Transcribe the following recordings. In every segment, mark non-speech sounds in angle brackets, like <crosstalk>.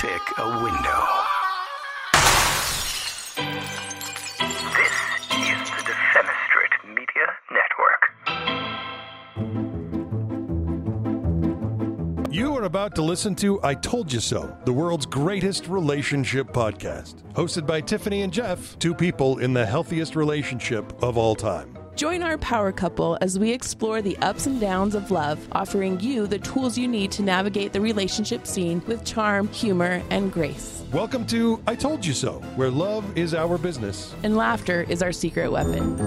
pick a window. This is the Defenestrate Media Network. You are about to listen to I Told You So, the world's greatest relationship podcast. Hosted by Tiffany and Jeff, two people in the healthiest relationship of all time. Join our power couple as we explore the ups and downs of love, offering you the tools you need to navigate the relationship scene with charm, humor, and grace. Welcome to I Told You So, where love is our business. And laughter is our secret weapon.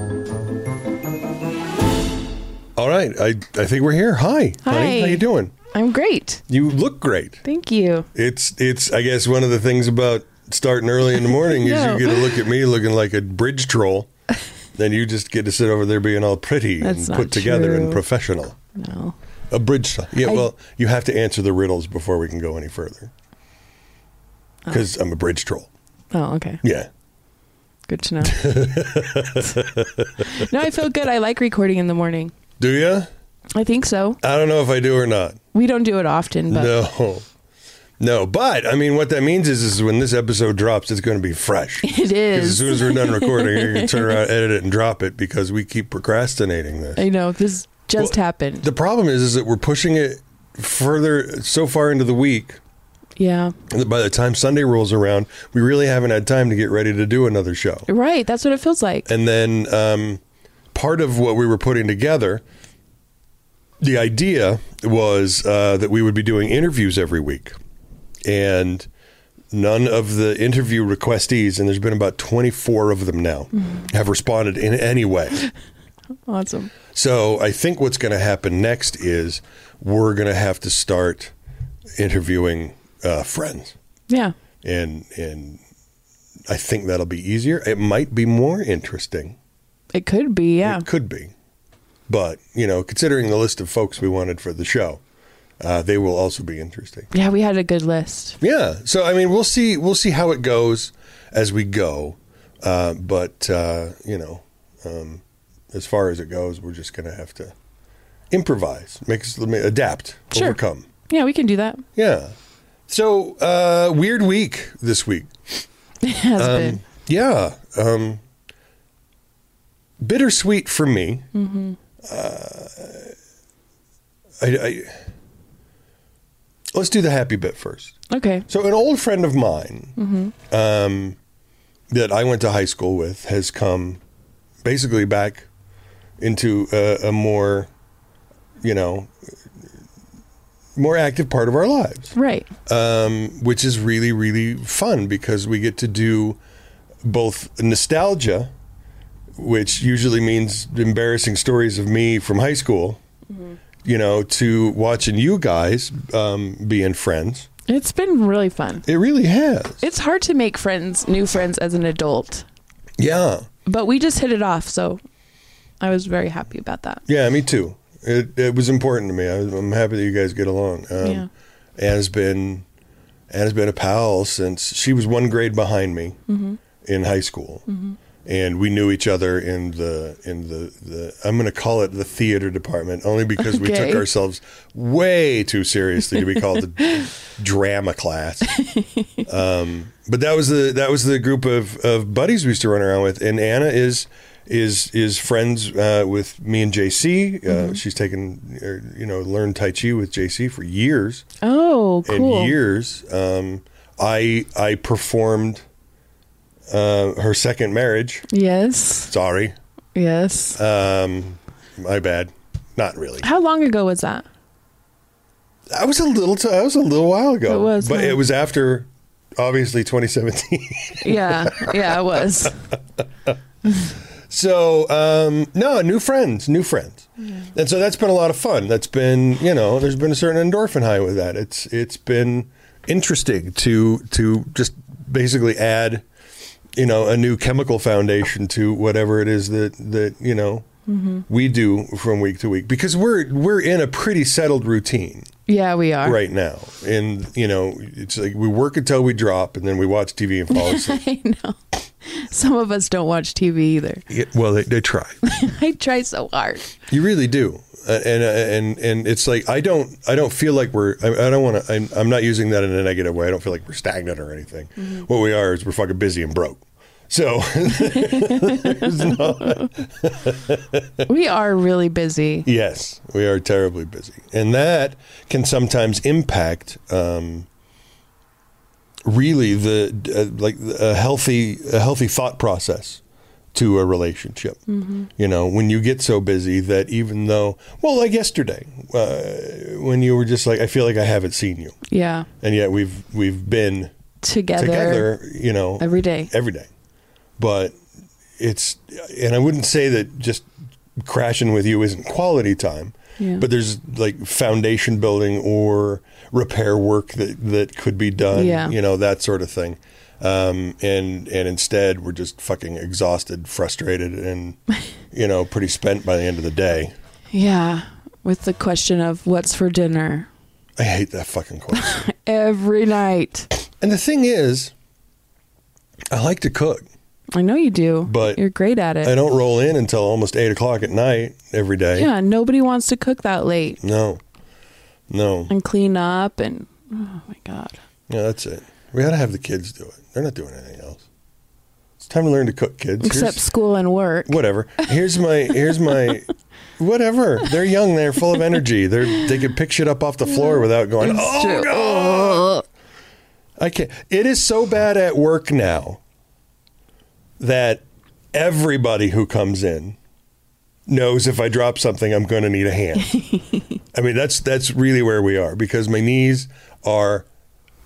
All right, I, I think we're here. Hi, honey. How you doing? I'm great. You look great. Thank you. It's it's I guess one of the things about starting early in the morning is you <laughs> get to look at me looking like a bridge troll. Then you just get to sit over there being all pretty That's and put together and professional. No. A bridge. Yeah, I- well, you have to answer the riddles before we can go any further. Oh. Because I'm a bridge troll. Oh, okay. Yeah. Good to know. <laughs> no, I feel good. I like recording in the morning. Do you? I think so. I don't know if I do or not. We don't do it often, but No. No, but I mean, what that means is, is when this episode drops, it's going to be fresh. <laughs> it 'Cause as soon as we're done recording, you're going to turn around, <laughs> edit it, and drop it because we keep procrastinating this. I know. This just Well, happened. The problem is, is that we're pushing it further so far into the week yeah. by the time Sunday rolls around, we really haven't had time to get ready to do another show. Right. That's what it feels like. And then um, part of what we were putting together, the idea was uh, that we would be doing interviews every week. And none of the interview requestees, and there's been about 24 of them now, have responded in any way. <laughs> Awesome. So I think what's going to happen next is we're going to have to start interviewing uh, friends, Yeah. and and I think that'll be easier. It might be more interesting. It could be. Yeah. It could be, but you know, considering the list of folks we wanted for the show, uh, they will also be interesting. Yeah. We had a good list. Yeah. So I mean, we'll see. We'll see how it goes as we go. Uh, but uh, you know, um, as far as it goes, we're just going to have to improvise, make us adapt, Sure. overcome. Yeah, we can do that. Yeah. So uh, weird week this week. <laughs> It has Um, been. yeah. Um, bittersweet for me. Uh, I, I, let's do the happy bit first. Okay. So, an old friend of mine um, that I went to high school with has come basically back into a, a more, you know, more active part of our lives Right. um, which is really really fun because we get to do both nostalgia, which usually means embarrassing stories of me from high school, you know, to watching you guys um, being friends. It's been really fun. It really has. It's hard to make friends, new friends as an adult, Yeah, but we just hit it off. So I was very happy about that. yeah, me too. It it was important to me. I, I'm happy that you guys get along. Um, Yeah. Anna's been Anna's been a pal since she was one grade behind me Mm-hmm. in high school, and we knew each other in the in the, the I'm going to call it the theater department only because we took ourselves way too seriously to be called the <laughs> drama class. <laughs> Um, but that was the that was the group of, of buddies we used to run around with, and Anna is is is friends uh, with me and JC. Uh, Mm-hmm. She's taken er, you know learned Tai Chi with JC for years Oh, cool. and years. Um, I I performed uh, her second marriage. Yes. Sorry, Yes. um, my bad. Not really. How long ago was that? I was a little. T- I was a little while ago. It was, but huh? it was after, obviously, 2017. <laughs> Yeah. Yeah, it was. So um, no, new friends, new friends, and so that's been a lot of fun. That's been you know, there's been a certain endorphin high with that. It's it's been interesting to to just basically add you know a new chemical foundation to whatever it is that that you know mm-hmm. we do from week to week because we're we're in a pretty settled routine Yeah, we are. right now, and you know it's like we work until we drop, and then we watch TV and fall <laughs> asleep. I know. Some of us don't watch TV either. Yeah, well, they, they try. <laughs> I try so hard. You really do. And and and it's like I don't I don't feel like we're I, I don't want to I'm, I'm not using that in a negative way. I don't feel like we're stagnant or anything. What we are is we're fucking busy and broke. So <laughs> We are really busy. yes, we are terribly busy, and that can sometimes impact. Um, really the uh, like a healthy a healthy thought process to a relationship you know when you get so busy that even though well like yesterday uh, when you were just like i feel like i haven't seen you Yeah. and yet we've we've been Together, together you know every day. every day but it's and i wouldn't say that just crashing with you isn't quality time Yeah. but there's like foundation building or repair work that that could be done Yeah. you know that sort of thing um, and and instead we're just fucking exhausted frustrated and <laughs> you know pretty spent by the end of the day Yeah. With the question of what's for dinner i hate that fucking question <laughs> every night. and the thing is i like to cook I know you do, But you're great at it. i don't roll in until almost eight o'clock at night every day Yeah, nobody wants to cook that late no no and clean up and oh my god. Yeah, that's it. We got to have the kids do it. They're not doing anything else. It's time to learn to cook, kids. Except Here's- school and work. whatever. Here's my here's my <laughs> whatever. They're young. They're full of energy. They're they can pick shit up off the floor without going. Oh true. Ugh. I can't. It is so bad at work now that everybody who comes in knows if I drop something, I'm going to need a hand. <laughs> I mean, that's that's really where we are because my knees are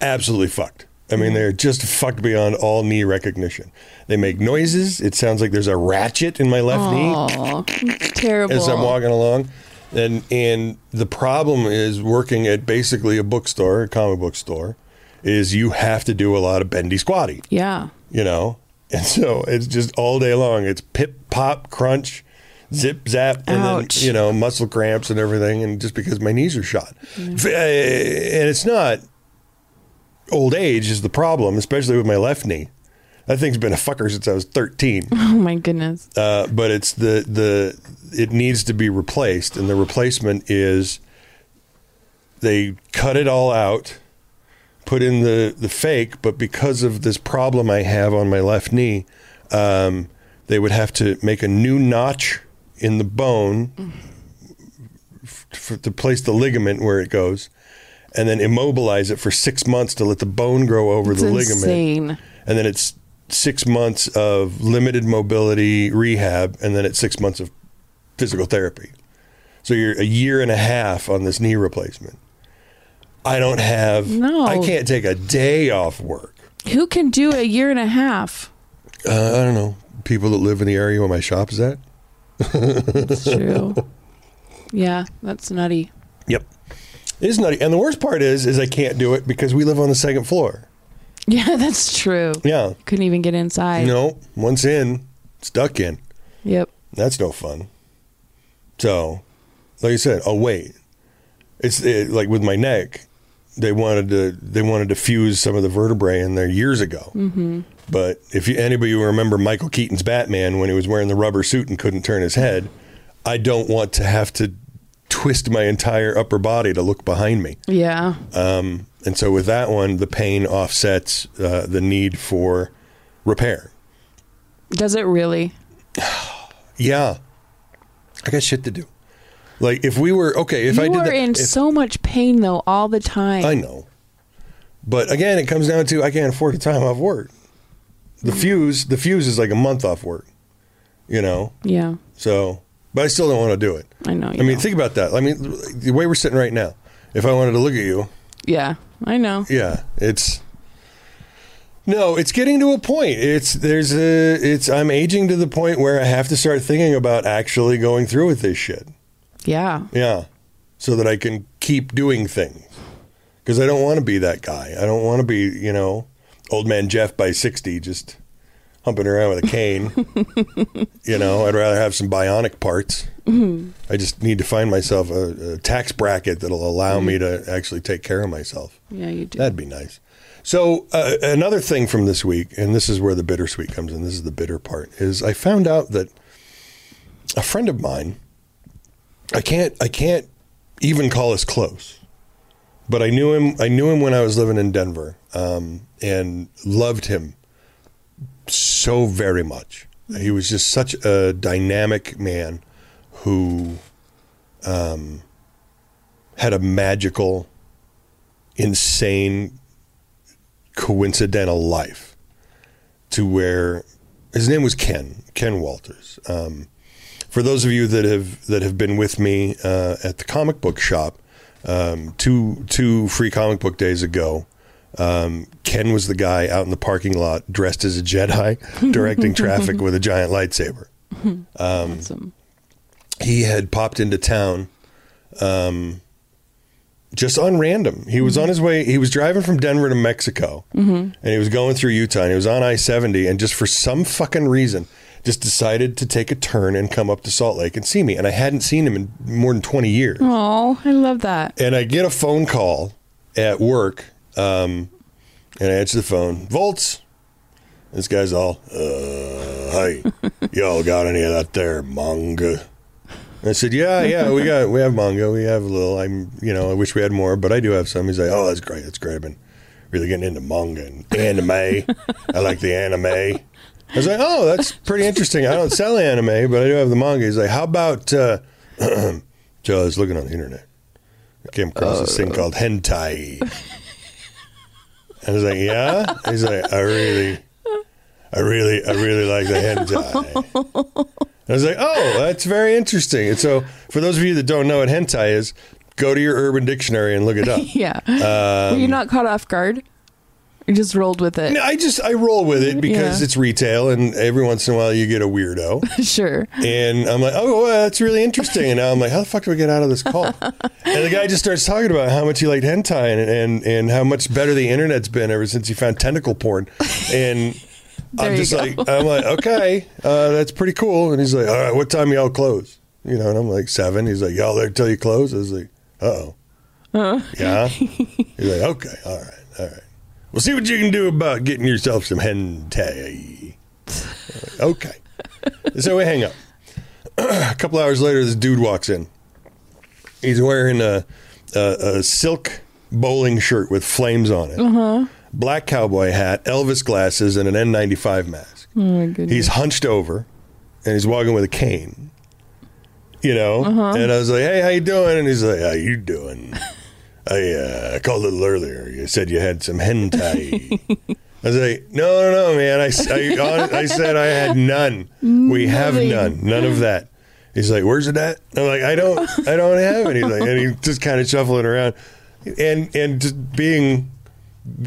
absolutely fucked. I mean, they're just fucked beyond all knee recognition. They make noises. It sounds like there's a ratchet in my left knee Oh, it's terrible. as I'm walking along. And and the problem is working at basically a bookstore, a comic book store, is you have to do a lot of bendy squatty, Yeah. you know? And so it's just all day long. It's pip, pop, crunch, zip, zap, and Ouch. then, you know, muscle cramps and everything. And just because my knees are shot. F- uh, And it's not old age is the problem, especially with my left knee. That thing's been a fucker since I was 13 <laughs> Oh my goodness. uh, but it's the the it needs to be replaced, and the replacement is they cut it all out, put in the the fake, but because of this problem I have on my left knee, um, they would have to make a new notch in the bone f- f- to place the ligament where it goes, and then immobilize it for six months to let the bone grow over It's the ligament and then it's six months of limited mobility rehab, and then it's six months of physical therapy. So you're a year and a half on this knee replacement. I don't have. No. I can't take a day off work. Who can do a year and a half? Uh, I don't know people that live in the area where my shop is at. that's true. <laughs> yeah, that's nutty. Yep, is nutty. And the worst part is, is I can't do it because we live on the second floor. Yeah, <laughs> that's true. Yeah, Couldn't even get inside. no, once in, stuck in. Yep. That's no fun. So, like I said, I'll wait. It's it, like with my neck. They wanted to they wanted to fuse some of the vertebrae in there years ago. Mm-hmm. But if you, anybody who remember Michael Keaton's Batman when he was wearing the rubber suit and couldn't turn his head, I don't want to have to twist my entire upper body to look behind me. Yeah. Um, and so with that one, the pain offsets uh, the need for repair. Does it really? Yeah. I got shit to do. Like if we were okay, if you I did are that, in if- so much pain though all the time. I know. But again, it comes down to I can't afford the time off work. The fuse, the fuse is like a month off work. You know, yeah. so but I still don't want to do it. I know. I mean, know. think about that. I mean, the way we're sitting right now. If I wanted to look at you, yeah, I know. yeah, it's no, it's getting to a point. It's there's a it's I'm aging to the point where I have to start thinking about actually going through with this shit. Yeah. Yeah. So that I can keep doing things. Because I don't want to be that guy. I don't want to be, you know, old man Jeff by 60 just humping around with a cane. <laughs> you know, I'd rather have some bionic parts. I just need to find myself a, a tax bracket that'll allow me to actually take care of myself. Yeah, you do. That'd be nice. So uh, another thing from this week, and this is where the bittersweet comes in. This is the bitter part. Is I found out that a friend of mine I can't I can't even call us close. But I knew him I knew him when I was living in Denver. Um, and loved him so very much. He was just such a dynamic man who um, had a magical, insane, coincidental life to where his name was Ken, Ken Walters. Um, for those of you that have that have been with me uh, at the comic book shop um, two two free comic book days ago, um, Ken was the guy out in the parking lot dressed as a Jedi, <laughs> directing traffic with a giant lightsaber. awesome. He had popped into town um, just on random. He was on his way. He was driving from Denver to Mexico, and he was going through Utah. And he was on I seventy, and just for some fucking reason, just decided to take a turn and come up to Salt Lake and see me. And I hadn't seen him in more than twenty years. Oh, I love that. And I get a phone call at work, um, and I answer the phone. Volts. This guy's all, uh, hey, <laughs> y'all got any of that there manga? I said, yeah, yeah, we got, we have manga. We have a little. I'm, you know, I wish we had more, but I do have some. He's like, oh, that's great. That's great. I've been really getting into manga and anime. I like the anime. I was like, oh, that's pretty interesting. I don't sell anime, but I do have the manga. He's like, how about, uh, <clears throat> so I was looking on the internet. I came across this thing called hentai. I was like, yeah. He's like, I really, I really, I really like the hentai. I was like, oh, that's very interesting. And so, for those of you that don't know what hentai is, go to your Urban Dictionary and look it up. <laughs> Yeah. Were you um, not caught off guard? You just rolled with it. No, I just I roll with it because Yeah. it's retail, and every once in a while you get a weirdo. <laughs> sure. And I'm like, oh, well, that's really interesting. And now I'm like, how the fuck do we get out of this call? <laughs> and the guy just starts talking about how much he liked hentai and, and, and how much better the internet's been ever since he found tentacle porn. And <laughs> There I'm you just go. like, I'm like, okay, uh, that's pretty cool. And he's like, all right, what time y'all close? You know, and I'm like, seven. He's like, y'all there till you close? I was like, uh oh. Yeah? He's like, okay, all right, all right. We'll see what you can do about getting yourself some hentai. I'm okay. so we hang up. <clears throat> a couple hours later, this dude walks in. He's wearing a, a, a silk bowling shirt with flames on it, uh-huh. black cowboy hat, Elvis glasses, and an N95 mask. Oh my goodness. He's hunched over, and he's walking with a cane. You know, uh-huh. and I was like, "Hey, how you doing?" And he's like, "How you doing?" I uh, I called a little earlier. You said you had some hentai. <laughs> I was like, "No, no, no, man. I, I, I said I had none. We have none. None of that." He's like, "Where's it at?" I'm like, "I don't, I don't have it." He's like, and he just kind of shuffling around, and and just being,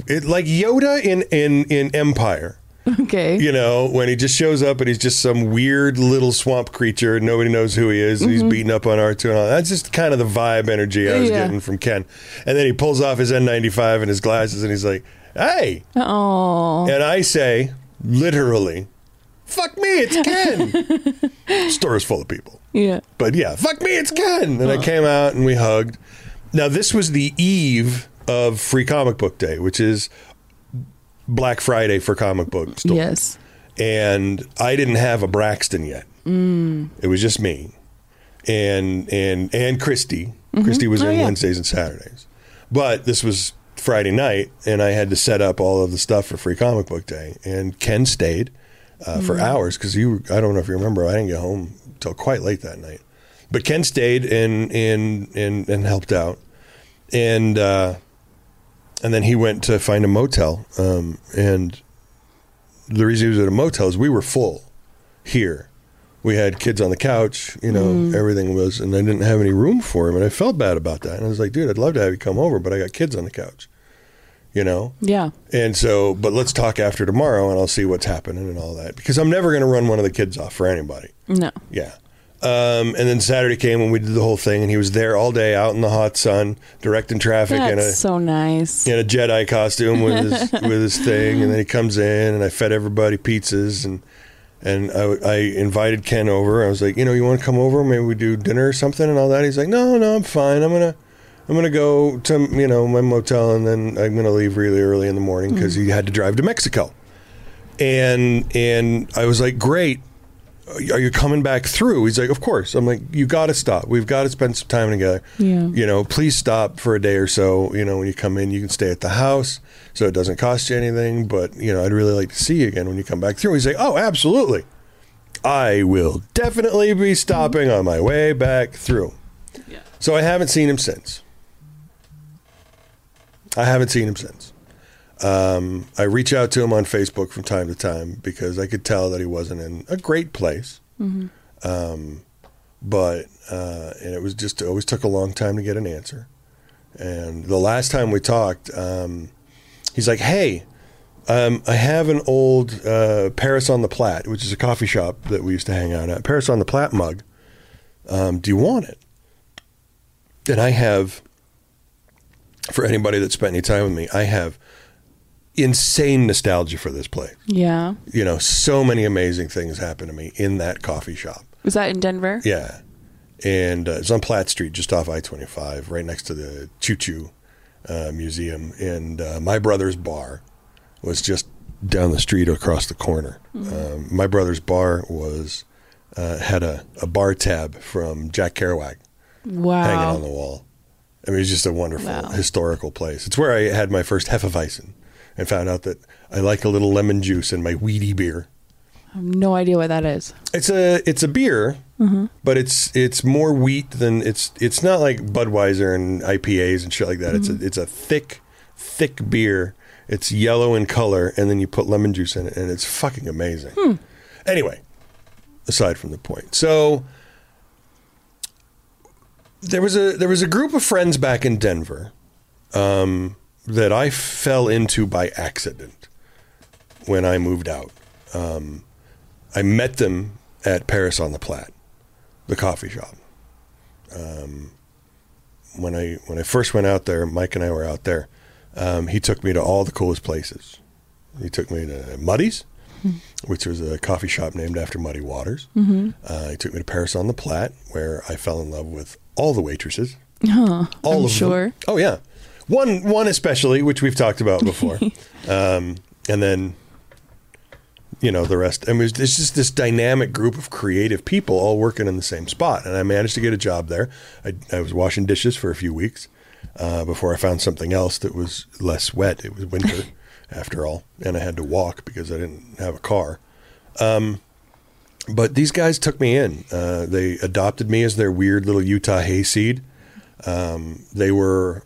it like Yoda in in in Empire okay. you know, when he just shows up and he's just some weird little swamp creature and nobody knows who he is and he's mm-hmm. beating up on R2 and all that. That's just kind of the vibe energy I was Yeah. getting from Ken. And then he pulls off his N95 and his glasses and he's like, hey. Oh. And I say, literally, fuck me, it's Ken. <laughs> Store is full of people. Yeah. But yeah, fuck me, it's Ken. And I came out and we hugged. Now, this was the eve of Free Comic Book Day, which is Black Friday for comic book stores Yes. and I didn't have a Braxton yet. Mm. It was just me, and and and Christy. Christy was Oh, in yeah. Wednesdays and Saturdays, but this was Friday night, and I had to set up all of the stuff for Free Comic Book Day. And Ken stayed uh, for hours because you. I don't know if you remember. I didn't get home till quite late that night, but Ken stayed and and and and helped out, and. uh and then he went to find a motel, um, and the reason he was at a motel is we were full here. We had kids on the couch, you know, everything was, and I didn't have any room for him, and I felt bad about that. And I was like, dude, I'd love to have you come over, but I got kids on the couch, you know. Yeah. And so, but let's talk after tomorrow, and I'll see what's happening and all that, because I'm never going to run one of the kids off for anybody. No. Yeah. Um, and then Saturday came and we did the whole thing, and he was there all day out in the hot sun, directing traffic in a That's so nice. in a Jedi costume with his <laughs> with his thing, and then he comes in, and I fed everybody pizzas, and and I, I invited Ken over. I was like, you know, you want to come over? Maybe we do dinner or something, and all that. He's like, no, no, I'm fine. I'm gonna I'm gonna go to you know my motel, and then I'm gonna leave really early in the morning because he had to drive to Mexico, and and I was like, great. Are you coming back through? He's like, of course. I'm like, you got to stop. We've got to spend some time together. Yeah. You know, please stop for a day or so. You know, when you come in, you can stay at the house, so it doesn't cost you anything. But you know, I'd really like to see you again when you come back through. He's like, oh, absolutely. I will definitely be stopping on my way back through. Yeah. So I haven't seen him since. I haven't seen him since. Um, I reach out to him on Facebook from time to time because I could tell that he wasn't in a great place. Um, but uh, and it was just it always took a long time to get an answer. And the last time we talked, um, he's like, "Hey, um, I have an old uh, Paris on the Platte, which is a coffee shop that we used to hang out at. Paris on the Platte mug. Um, do you want it?" And I have, for anybody that spent any time with me, I have insane nostalgia for this place. Yeah. You know, so many amazing things happened to me in that coffee shop. Was that in Denver? Yeah. And uh, it's on Platte Street, just off I 25, right next to the Choo Choo uh, Museum. And uh, my brother's bar was just down the street across the corner. Um, my brother's bar was uh, had a, a bar tab from Jack Kerouac Wow. hanging on the wall. I mean, it's just a wonderful Wow. historical place. It's where I had my first Hefeweizen and found out that I like a little lemon juice in my weedy beer. I have no idea what that is. It's a it's a beer, mm-hmm. but it's it's more wheat than it's it's not like Budweiser and IPAs and shit like that. It's a mm-hmm. it's a thick thick beer. It's yellow in color, and then you put lemon juice in it, and it's fucking amazing. Hmm. Anyway, aside from the point, so there was a there was a group of friends back in Denver um, that I fell into by accident when I moved out. Um, I met them at Paris on the Platte, the coffee shop. Um, when I when I first went out there, Mike and I were out there. Um, he took me to all the coolest places. He took me to Muddy's, <laughs> which was a coffee shop named after Muddy Waters. Uh, he took me to Paris on the Platte, where I fell in love with all the waitresses. Huh. All I'm of sure. them. Oh yeah, one one especially, which we've talked about before, <laughs> um, and then you know the rest. I mean, it's just this dynamic group of creative people all working in the same spot, and I managed to get a job there. I, I was washing dishes for a few weeks uh, before I found something else that was less wet. It was winter <laughs> after all, and I had to walk because I didn't have a car. Um, but these guys took me in. Uh, they adopted me as their weird little Utah hayseed. Um, they were,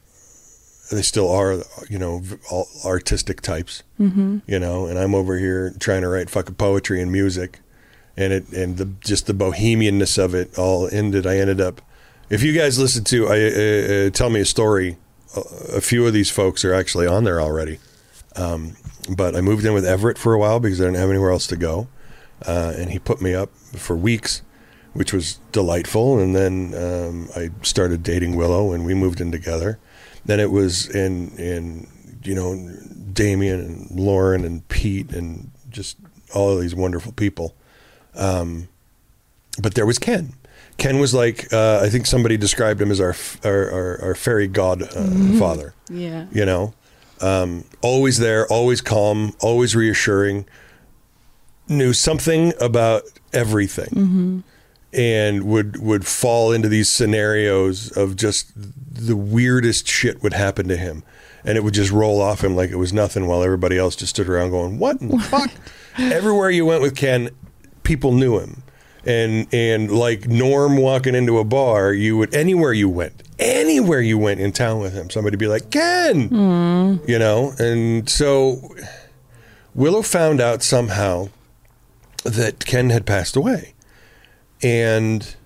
they still are, you know, all artistic types. Mm-hmm. You know, and I'm over here trying to write fucking poetry and music, and it and the just the bohemianness of it all ended. I ended up. If you guys listen to, I uh, uh, tell me a story. A, a few of these folks are actually on there already. Um, but I moved in with Everett for a while because I didn't have anywhere else to go uh, and he put me up for weeks, which was delightful. And then um, I started dating Willow, and we moved in together. Then it was in in you know Damien and Lauren and Pete and just all of these wonderful people. Um, but there was Ken. Ken was like uh, I think somebody described him as our our, our, our fairy god uh, father Yeah. you know um, always there always calm always reassuring knew something about everything and would would fall into these scenarios of just the weirdest shit would happen to him. And it would just roll off him like it was nothing while everybody else just stood around going what in the fuck? Everywhere you went with ken people knew him. And and like norm walking into a bar you would anywhere you went anywhere you went in town with him somebody would be like ken! Mm-hmm. You know? And so willow found out somehow that ken had passed away and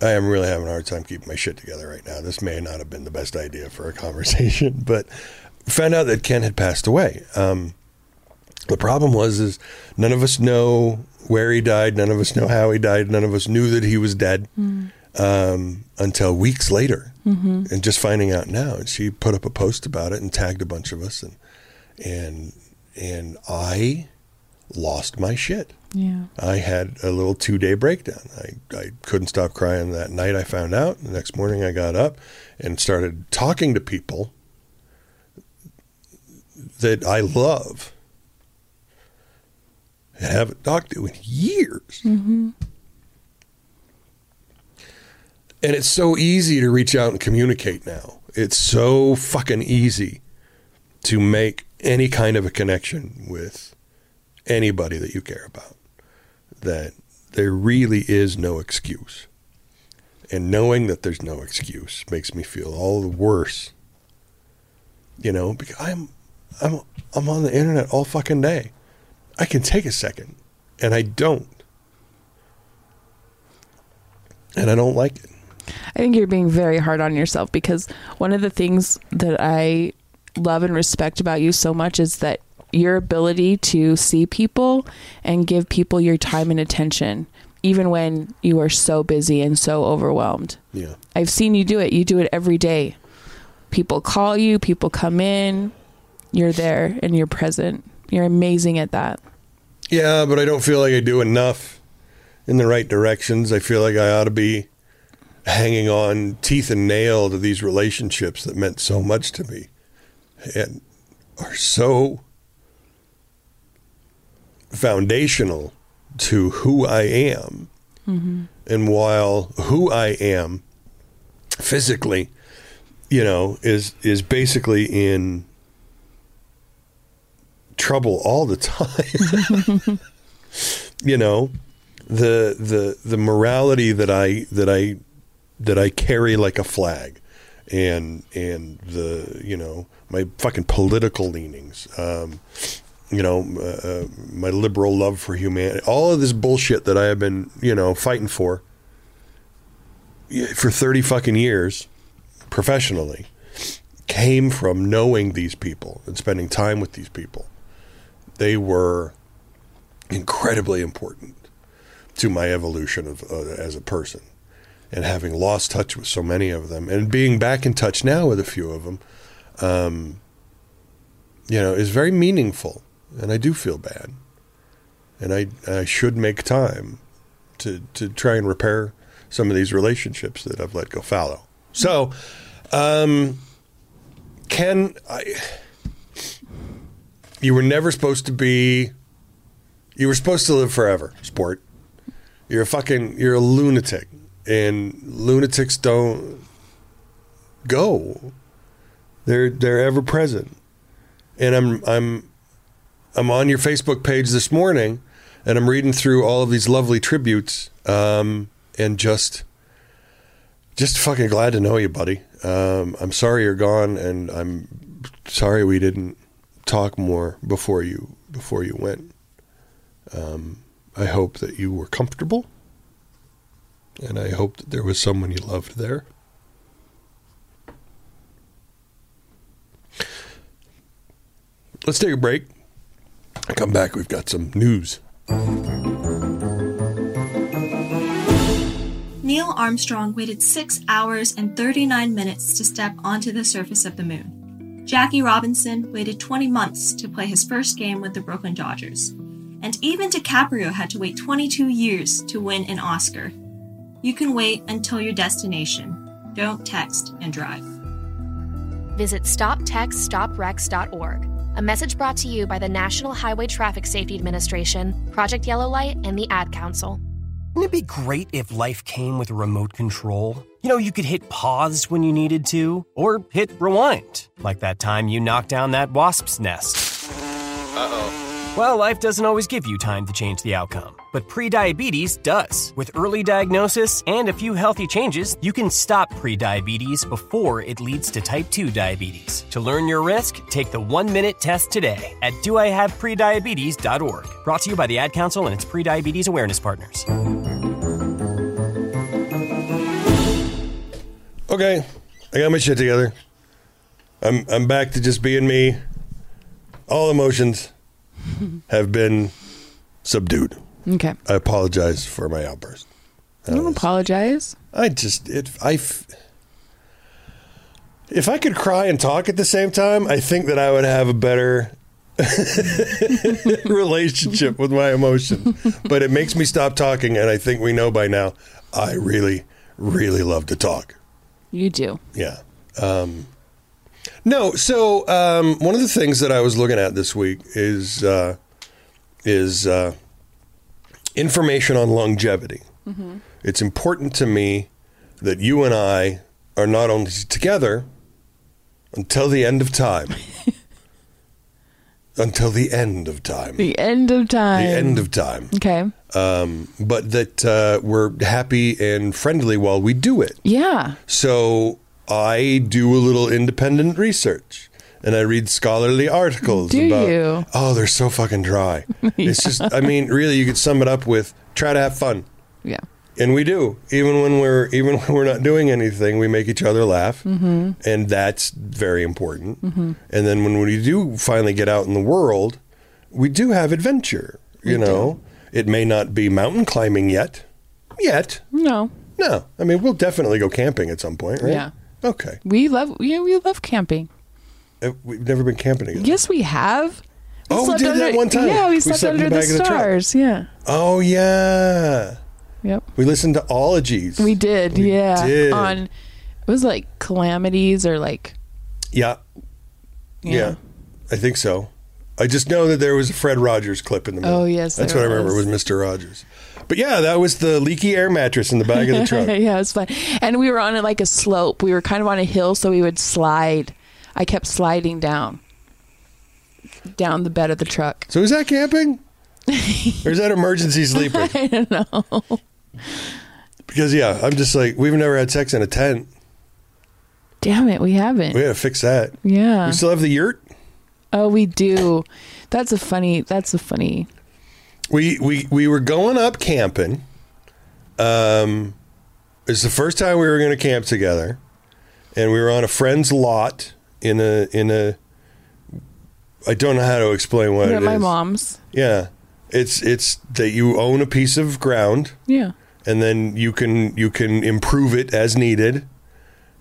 I am really having a hard time keeping my shit together right now. This may not have been the best idea for a <laughs> conversation, but found out that Ken had passed away. Um, the problem was is none of us know where he died. None of us know how he died. None of us knew that he was dead um, until weeks later, and just finding out now. And she put up a post about it and tagged a bunch of us, and and and I lost my shit. Yeah. I had a little two day breakdown. I, I couldn't stop crying that night. I found out. The next morning, I got up and started talking to people that I love and haven't talked to in years. Mm-hmm. And it's so easy to reach out and communicate now. It's so fucking easy to make any kind of a connection with anybody that you care about. That there really is no excuse. And knowing that there's no excuse makes me feel all the worse. You know, because I'm I'm I'm on the internet all fucking day. I can take a second and I don't. And I don't like it. I think you're being very hard on yourself because one of the things that I love and respect about you so much is that your ability to see people and give people your time and attention, even when you are so busy and so overwhelmed. Yeah. I've seen you do it. You do it every day. People call you, people come in, you're there and you're present. You're amazing at that. Yeah, but I don't feel like I do enough in the right directions. I feel like I ought to be hanging on teeth and nail to these relationships that meant so much to me and are so foundational to who I am. And while who I am physically, you know, is is basically in trouble all the <laughs> time. <laughs> you know, the the the morality that I that I that I carry like a flag, and and the you know my fucking political leanings, um, you know uh, uh, my liberal love for humanity, all of this bullshit that I have been you know fighting for for thirty fucking years, professionally, came from knowing these people and spending time with these people. They were incredibly important to my evolution of uh, as a person and having lost touch with so many of them and being back in touch now with a few of them um, you know is very meaningful and i do feel bad. And i i should make time to to try and repair some of these relationships that i've let go fallow. So um can i you were never supposed to be you were supposed to live forever sport. You're a fucking you're a lunatic. And lunatics don't go. They're they're ever present. And i'm i'm i'm on your facebook page this morning and i'm reading through all of these lovely tributes um and just just fucking glad to know you buddy um i'm sorry you're gone and i'm sorry we didn't talk more before you before you went um I hope that you were comfortable. And I hope that there was someone you loved there. Let's take a break. Come back. We've got some news. Neil Armstrong waited 6 hours and 39 minutes to step onto the surface of the moon. Jackie Robinson waited 20 months to play his first game with the Brooklyn Dodgers. And even DiCaprio had to wait 22 years to win an Oscar. You can wait until your destination. Don't text and drive. Visit StopTextsStopWrecks.org. A message brought to you by the National Highway Traffic Safety Administration, Project Yellow Light, and the Ad Council. Wouldn't it be great if life came with a remote control? You know, you could hit pause when you needed to, or hit rewind, like that time you knocked down that wasp's nest. Uh oh. Well, life doesn't always give you time to change the outcome, but prediabetes does. With early diagnosis and a few healthy changes, you can stop prediabetes before it leads to type 2 diabetes. To learn your risk, take the one minute test today at doihaveprediabetes.org. Brought to you by the Ad Council and its prediabetes awareness partners. Okay, I got my shit together. I'm I'm back to just being me. All emotions <laughs> have been subdued. Okay. I apologize for my outburst. Don't apologize. I just it I if I could cry and talk at the same time, I think that I would have a better <laughs> relationship with my emotions. But it makes me stop talking, and I think we know by now. I really, really love to talk. You do. Yeah. Um, no. So um, one of the things that I was looking at this week is uh, is uh, information on longevity. It's important to me that you and I are not only together until the end of time. <laughs> until the end of time. The end of time. The end of time. Okay. Um, but that uh, we're happy and friendly while we do it. Yeah. So I do a little independent research and I read scholarly articles Do about you? oh they're so fucking dry. <laughs> It's just I mean really you could sum it up with try to have fun. Yeah. And we do. Even when we're even <laughs> when we're not doing anything, we make each other laugh. Mm-hmm. And that's very important. Mm-hmm. And then when we do finally get out in the world, we do have adventure, you know. It may not be mountain climbing yet. Yet. No. No. I mean, we'll definitely go camping at some point, right? Yeah. Okay. We love yeah, we love camping. Uh, We've never been camping together. Yes, we have. We Oh, we slept did that one time. Yeah, we We slept, slept in under the the, back of the truck. stars. Yeah. Oh yeah. Yep. We listened to ologies. We did. We yeah. did. On it was like calamities or like Yeah. yeah. Yeah. I think so. I just know that there was a Fred Rogers clip in the middle. Oh, yes, That's there what I remember was was. Mr. Rogers. But yeah, that was the leaky air mattress in the back of the truck. <laughs> yeah, it's fun. And we were on like a slope. We were kind of on a hill, so we would slide. I kept sliding down, down the bed of the truck. So is that camping? or is that emergency sleeping? <laughs> I don't know. Because yeah, I'm just like we've never had sex in a tent. Damn it, we haven't. We got to fix that. Yeah. We still have the yurt. Oh, we do. That's a funny. That's a funny. We we we were going up camping. Um, it's the first time we were going to camp together, and we were on a friend's lot in a in a. I don't know how to explain what Yeah, it my is. mom's. Yeah, it's it's that you own a piece of ground, Yeah. and then you can you can improve it as needed,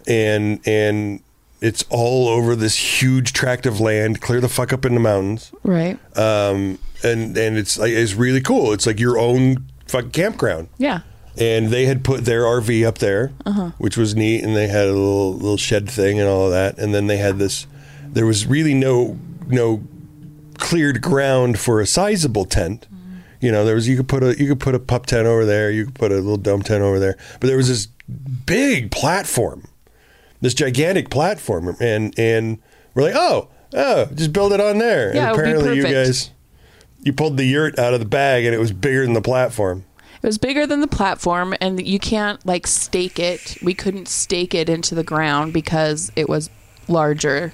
and and it's all over this huge tract of land, clear the fuck up in the mountains Right. um, and and it's like it's really cool. It's like your own fucking campground. Yeah. And they had put their RV up there, uh-huh. which was neat, and they had a little little shed thing and all of that. And then they had this. There was really no no cleared ground for a sizable tent. Mm-hmm. You know, there was you could put a you could put a pup tent over there, you could put a little dome tent over there, but there was this big platform, this gigantic platform, and and we're like, oh, oh, just build it on there. Yeah, and it would be apparently you perfect. guys you pulled the yurt out of the bag and it was bigger than the platform. It was bigger than the platform, and you can't like stake it. We couldn't stake it into the ground because it was larger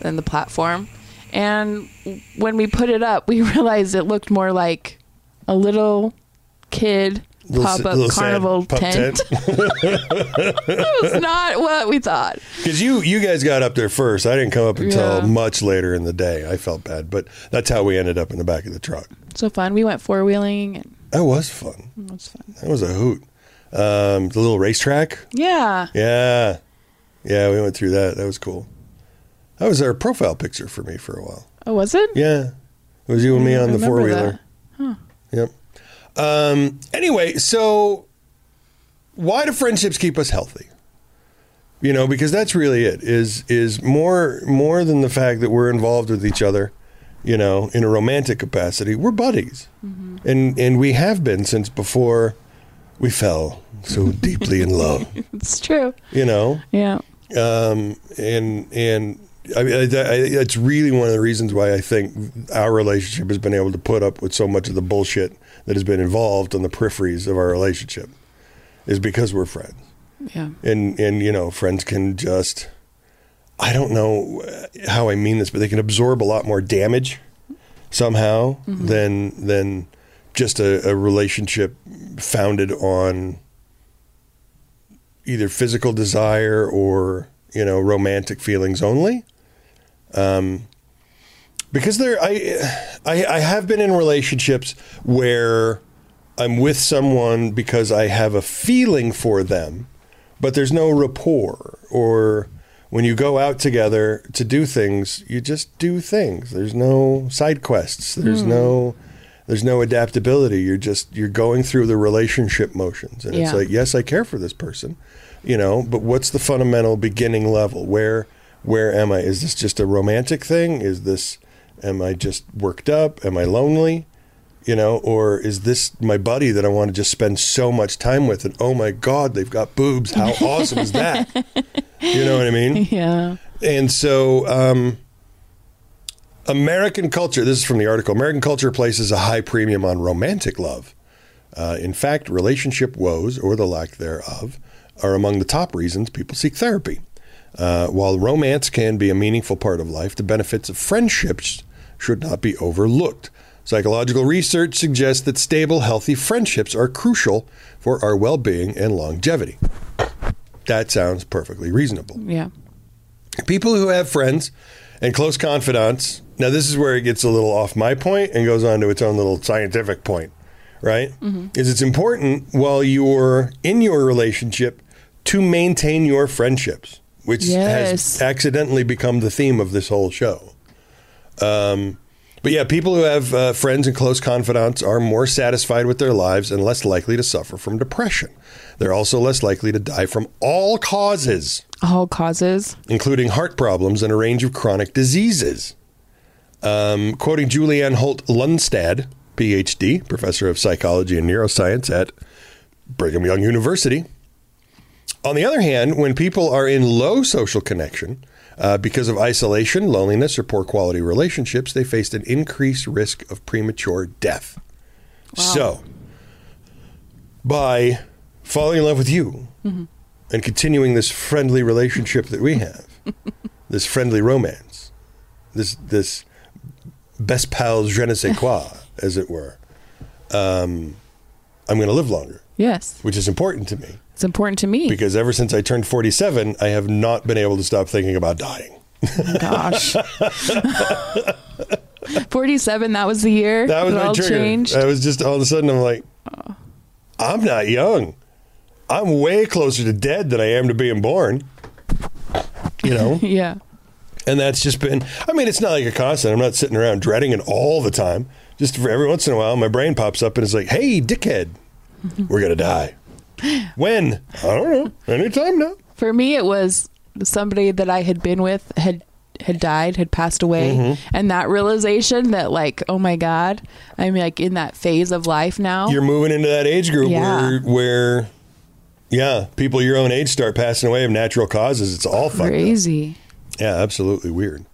than the platform. And when we put it up, we <laughs> realized it looked more like a little kid pop up carnival pup tent. it <laughs> was not what we thought. Because you you guys got up there first. I didn't come up until Yeah. much later in the day. I felt bad, but that's how we ended up in the back of the truck. So fun. We went four wheeling, and That was fun. it was fun. That was a hoot. Um, the little racetrack. Yeah. Yeah, yeah, we went through that. That was cool. That was our profile picture for me for a while. Oh, was it? Yeah, it was you and me on the four wheeler. Um, anyway, so why do friendships keep us healthy? You know, because that's really it. Is is more more than the fact that we're involved with each other. You know, in a romantic capacity, we're buddies, and and we have been since before we fell so deeply in love. <laughs> It's true. You know, Yeah. um, and and I mean, I, I, it's really one of the reasons why I think our relationship has been able to put up with so much of the bullshit that has been involved on the peripheries of our relationship, is because we're friends, Yeah. and and you know, friends can just, I don't know how I mean this, but they can absorb a lot more damage somehow than than just a, a relationship founded on either physical desire or you know romantic feelings only. Um because there I, I i have been in relationships where i'm with someone because i have a feeling for them but there's no rapport. Or when you go out together to do things you just do things. There's no side quests. There's hmm. no there's no adaptability. You're just you're going through the relationship motions. And it's like yes i care for this person you know but what's the fundamental beginning level? Where where am i? Is this just a romantic thing? Is this am i just worked up am i lonely You know, or is this my buddy that I want to just spend so much time with? And oh my God, they've got boobs. How <laughs> awesome is that? You know what I mean? Yeah. And so, um, American culture, this is from the article American culture places a high premium on romantic love. Uh, in fact, relationship woes, or the lack thereof, are among the top reasons people seek therapy. Uh, while romance can be a meaningful part of life, the benefits of friendships should not be overlooked. Psychological research suggests that stable, healthy friendships are crucial for our well being and longevity. That sounds perfectly reasonable Yeah. people who have friends and close confidants. Now, this is where it gets a little off my point and goes on to its own little scientific point, right? Mm-hmm. Is it's important while you're in your relationship to maintain your friendships, which Yes. has accidentally become the theme of this whole show. Um, but yeah, people who have uh, friends and close confidants are more satisfied with their lives and less likely to suffer from depression. They're also less likely to die from all causes All causes. including heart problems and a range of chronic diseases. Um, quoting Julianne Holt Lunstad, PhD, professor of psychology and neuroscience at Brigham Young University. On the other hand, when people are in low social connection uh, because of isolation, loneliness, or poor quality relationships, they faced an increased risk of premature death. So, by falling in love with you and continuing this friendly relationship that we have, <laughs> this friendly romance, this this best pals je ne sais quoi, as it were, um, I'm going to live longer, Yes. which is important to me It's important to me. because ever since I turned 47, I have not been able to stop thinking about dying. Gosh. <laughs> 47, that was the year. That was it my all trigger. changed. I was just all of a sudden I'm like, I'm not young. I'm way closer to dead than I am to being born. You know. <laughs> yeah. And that's just been, I mean, it's not like a constant. I'm not sitting around dreading it all the time. Just for every once in a while, my brain pops up and it's like, hey, dickhead, we're going to die. When? I don't know. Anytime now. For me, it was somebody that I had been with had had died, had passed away, Mm-hmm. and that realization that like, oh my god, I'm like in that phase of life now. You're moving into that age group Yeah. where, where, yeah, people your own age start passing away of natural causes. It's all. Crazy. Yeah, absolutely weird.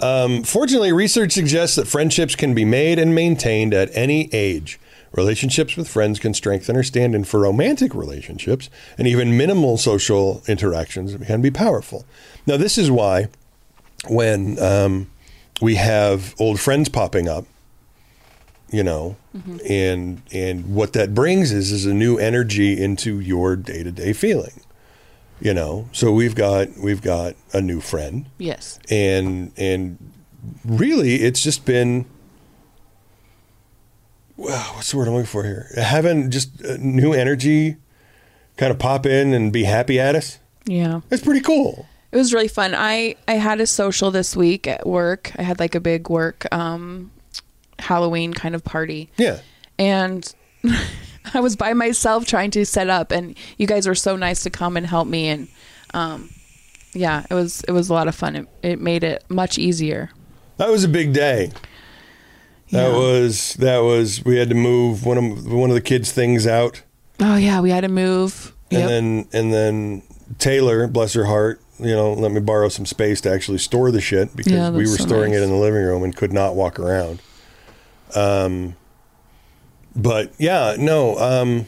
Um, fortunately, research suggests that friendships can be made and maintained at any age. Relationships with friends can strengthen or stand in for romantic relationships, and even minimal social interactions can be powerful. Now, this is why when um, we have old friends popping up, you know, and and what that brings is is a new energy into your day to day feeling. You know, so we've got we've got a new friend, Yes. and and really it's just been wow what's the word i'm looking for here having just new energy kind of pop in and be happy at us Yeah. it's pretty cool It was really fun. I I had a social this week at work. I had like a big work um Halloween kind of party. yeah and <laughs> I was by myself trying to set up, and you guys were so nice to come and help me, and um, yeah, it was it was a lot of fun. It, it made it much easier. that was a big day that Yeah. was that was we had to move one of one of the kids things out Oh yeah, we had to move. and Yep. then and then taylor bless her heart you know let me borrow some space to actually store the shit because Yeah, we were so storing it in the living room and could not walk around um but yeah no um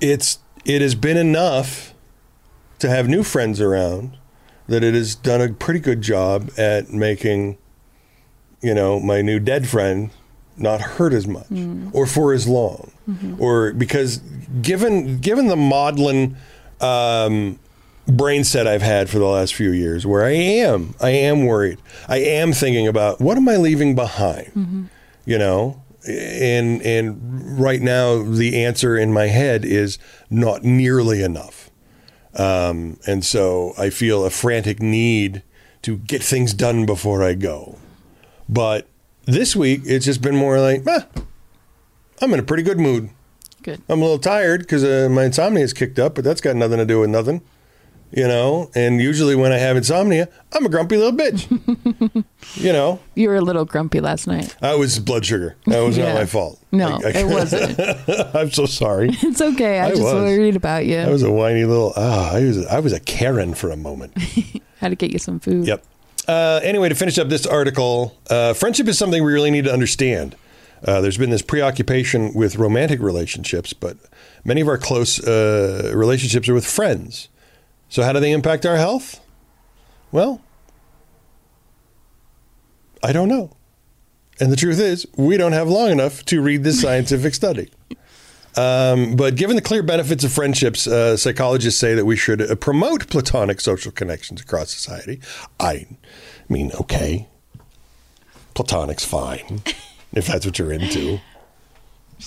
it's it has been enough to have new friends around that it has done a pretty good job at making you know my new dead friend not hurt as much or for as long. Or because given given the maudlin um, brain set I've had for the last few years where I am I am worried. I am thinking about what am I leaving behind? You know? And and right now the answer in my head is not nearly enough. Um, and so I feel a frantic need to get things done before I go but this week it's just been more like ah, I'm in a pretty good mood Good. I'm a little tired because uh, my insomnia is kicked up, but that's got nothing to do with nothing. you know. And usually when I have insomnia, I'm a grumpy little bitch. <laughs> you know, You were a little grumpy last night. I was blood sugar. That was not <laughs> my fault. No, I- I- it wasn't. <laughs> I'm so sorry. It's okay. I, I just was. worried about you. I was a whiny little. Ah, I was. I was a Karen for a moment. Had to get you some food. Yep. Uh, anyway, to finish up this article, uh, friendship is something we really need to understand. Uh, there's been this preoccupation with romantic relationships, but many of our close uh, relationships are with friends. So, how do they impact our health? Well, I don't know. And the truth is, we don't have long enough to read this scientific study. Um, but given the clear benefits of friendships, uh, psychologists say that we should uh, promote platonic social connections across society. I mean, okay, platonic's fine <laughs> if that's what you're into,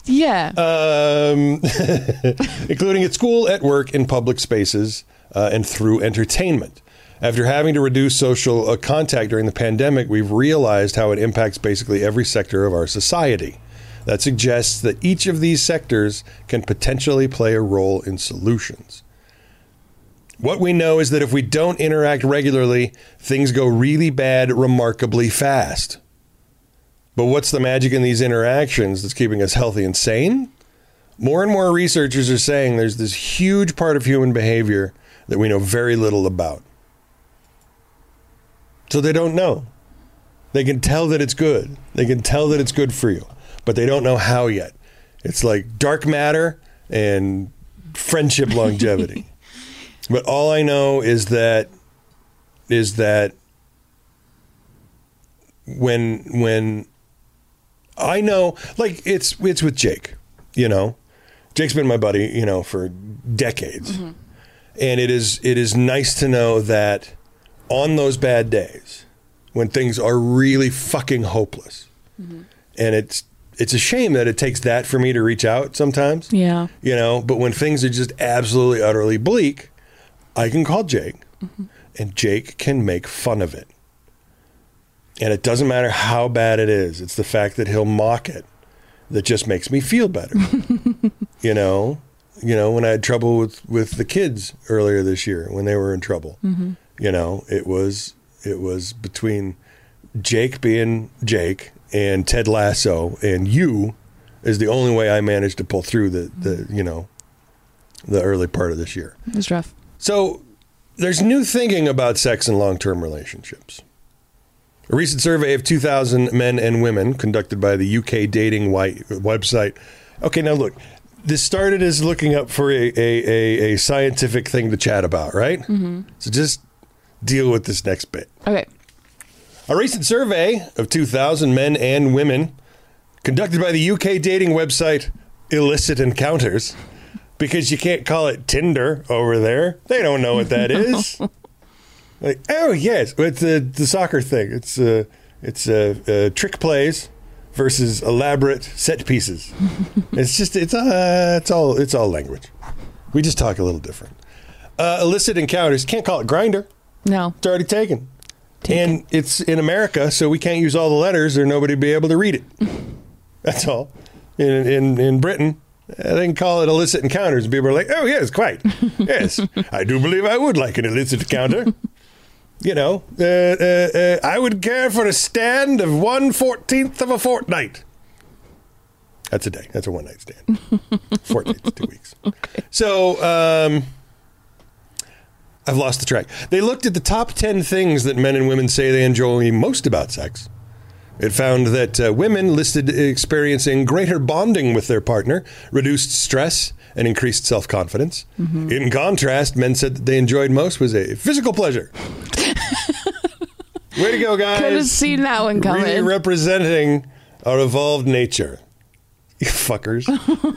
Yeah. um, <laughs> including at school, at work, in public spaces, uh, and through entertainment. After having to reduce social uh, contact during the pandemic, we've realized how it impacts basically every sector of our society. That suggests that each of these sectors can potentially play a role in solutions. What we know is that if we don't interact regularly, things go really bad remarkably fast. But what's the magic in these interactions that's keeping us healthy and sane? More and more researchers are saying there's this huge part of human behavior that we know very little about. So they don't know. They can tell that it's good. They can tell that it's good for you, but they don't know how yet. It's like dark matter and friendship <laughs> longevity. but all I know is that is that when when I know like it's it's with Jake, you know. Jake's been my buddy, you know, for decades. Mm-hmm. And it is it is nice to know that on those bad days when things are really fucking hopeless. Mm-hmm. And it's it's a shame that it takes that for me to reach out sometimes. yeah. You know, but when things are just absolutely utterly bleak, I can call Jake mm-hmm. and Jake can make fun of it. And it doesn't matter how bad it is, it's the fact that he'll mock it that just makes me feel better. <laughs> you know, you know, when I had trouble with with the kids earlier this year when they were in trouble. Mm-hmm. You know, it was it was between Jake being Jake and Ted Lasso and you is the only way I managed to pull through the the you know the early part of this year. It was rough. So there's new thinking about sex and long term relationships. A recent survey of 2,000 men and women conducted by the UK dating white website. Okay, now look, this started as looking up for a, a, a, a scientific thing to chat about, right? Mm-hmm. So just deal with this next bit. Okay. A recent survey of 2,000 men and women conducted by the UK dating website Illicit Encounters, because you can't call it Tinder over there. They don't know what that <laughs> is. like, oh yes, it's the the soccer thing. It's uh, it's uh, uh, trick plays versus elaborate set pieces. <laughs> it's just it's uh, it's all it's all language. We just talk a little different. Uh, illicit encounters can't call it Grindr. No. It's already taken. And it's in America, so we can't use all the letters or nobody would be able to read it. <laughs> That's all. In in, in Britain, uh, they can call it illicit encounters. And people are like, oh, yes, quite. <laughs> Yes, I do believe I would like an illicit encounter. <laughs> You know, uh, uh, uh, I would care for a stand of one fourteenth of a fortnight. That's a day. That's a one night stand. Fortnight's two weeks. So, um, I've lost the track. They looked at the top 10 things that men and women say they enjoy most about sex. It found that uh, women listed experiencing greater bonding with their partner, reduced stress, and increased self confidence. In contrast, men said that they enjoyed most was a physical pleasure. <laughs> Way to go, guys. Could have seen that one coming. Really representing our evolved nature. You fuckers.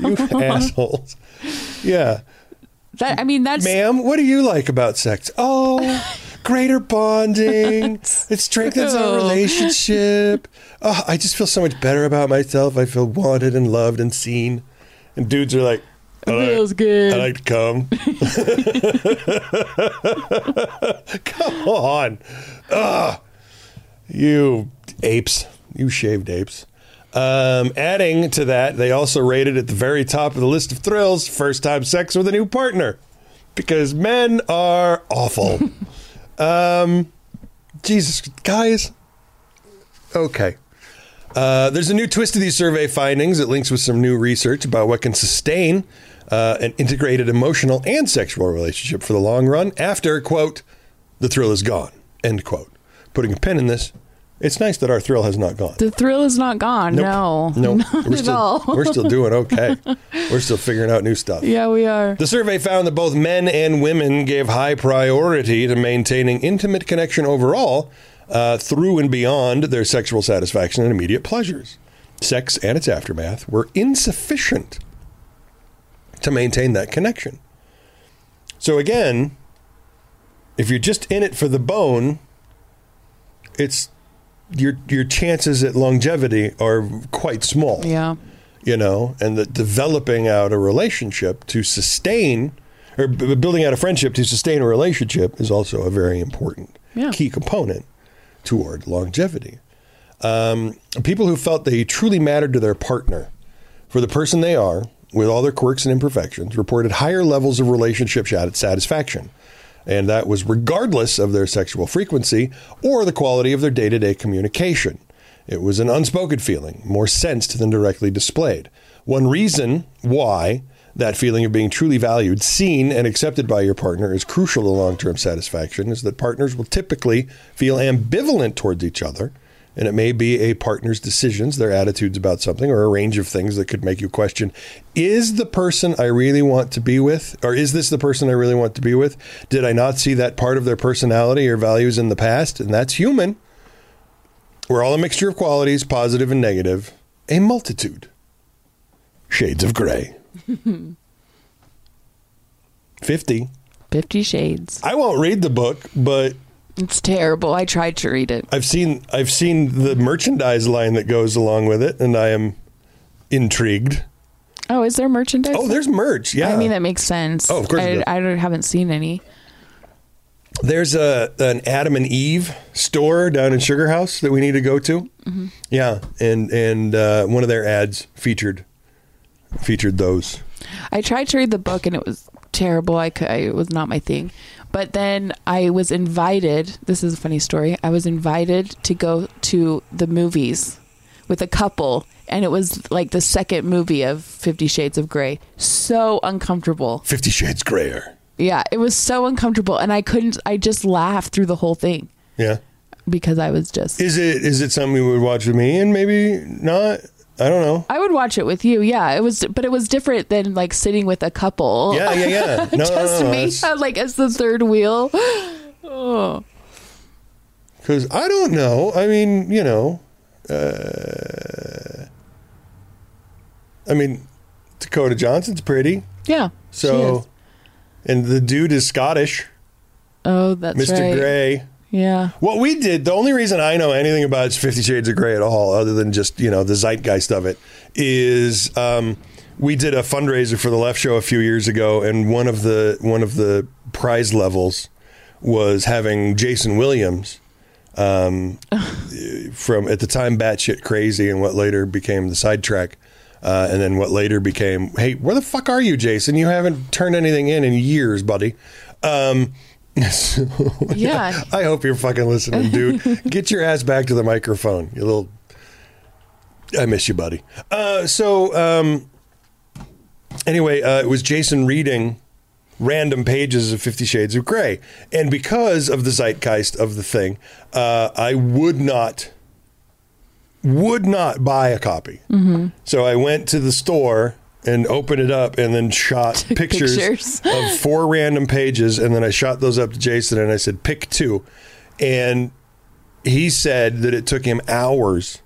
you <laughs> assholes. Yeah. That, I mean, that's Ma'am, what do you like about sex? Oh, <laughs> greater bonding. <laughs> It strengthens our relationship. <laughs> Oh, I just feel so much better about myself. I feel wanted and loved and seen. And dudes are like, I like- feels good. I like to come. come on. Ugh. You apes. You shaved apes. Um, adding to that, they also rated at the very top of the list of thrills first time sex with a new partner. because men are awful. <laughs> um, Jesus, guys. Okay. Uh, there's a new twist to these survey findings. It links with some new research about what can sustain uh, an integrated emotional and sexual relationship for the long run after, quote, the thrill is gone, end quote. Putting a pin in this, it's nice that our thrill has not gone. The thrill is not gone. No. no, <laughs> Not we're at still all. we're still doing okay. <laughs> we're still figuring out new stuff. yeah, we are. The survey found that both men and women gave high priority to maintaining intimate connection overall uh, through and beyond their sexual satisfaction and immediate pleasures. Sex and its aftermath were insufficient to maintain that connection. So, again, if you're just in it for the bone, it's your your chances at longevity are quite small Yeah. you know, and that developing out a relationship to sustain or b- building out a friendship to sustain a relationship is also a very important Yeah. key component toward longevity. Um, people who felt they truly mattered to their partner for the person they are, with all their quirks and imperfections, reported higher levels of relationship satisfaction. And that was regardless of their sexual frequency or the quality of their day to day communication. It was an unspoken feeling, more sensed than directly displayed. One reason why that feeling of being truly valued, seen, and accepted by your partner is crucial to long term satisfaction is that partners will typically feel ambivalent towards each other. And it may be a partner's decisions, their attitudes about something, or a range of things that could make you question is the person I really want to be with, or is this the person I really want to be with? Did I not see that part of their personality or values in the past? And that's human. We're all a mixture of qualities, positive and negative, a multitude. Shades of gray. <laughs> 50. Fifty Shades. I won't read the book, but It's terrible. I tried to read it. I've seen I've seen the merchandise line that goes along with it, and I am intrigued. Oh, is there merchandise? Oh, there's merch. Yeah, I mean, that makes sense. Oh, of course I. I haven't seen any. there's a an Adam and Eve store down in Sugar House that we need to go to. Mm-hmm. Yeah, and and uh, one of their ads featured featured those. I tried to read the book and it was terrible. I, could, I it was not my thing. But then I was invited. This is a funny story. I was invited to go to the movies with a couple, and it was like the second movie of Fifty Shades of Grey. So uncomfortable. Fifty Shades Grayer. Yeah, it was so uncomfortable, and I couldn't. I just laughed through the whole thing Yeah. because I was just. Is it is it something you would watch with me and maybe not? I don't know. I would watch it with you. Yeah, it was, but it was different than like sitting with a couple. Yeah, yeah, yeah. <laughs> No, no, just no, me, that's- <laughs> like as the third wheel. <gasps> Oh. Because I don't know. I mean, you know, uh, I mean, Dakota Johnson's pretty. Yeah. So, and the dude is Scottish, oh, that's Mr. right. Grey. Yeah. What we did, the only reason I know anything about Fifty Shades of Grey at all, other than just you know the zeitgeist of it, is um, we did a fundraiser for the Left Show a few years ago, and one of the one of the prize levels was having Jason Williams um, <laughs> from at the time batshit crazy, and what later became the sidetrack. Uh, and then what later became, hey, where the fuck are you, Jason? You haven't turned anything in in years, buddy. Um, so, <laughs> Yeah. I hope you're fucking listening, dude. <laughs> Get your ass back to the microphone, you little. I miss you, buddy. Uh, so, um, anyway, uh, it was Jason reading random pages of Fifty Shades of Grey, and because of the zeitgeist of the thing, uh, I would not would not buy a copy. So I went to the store and opened it up and then shot pictures, Pictures. <laughs> of four random pages and then I shot those up to Jason and I said pick two. And he said that it took him hours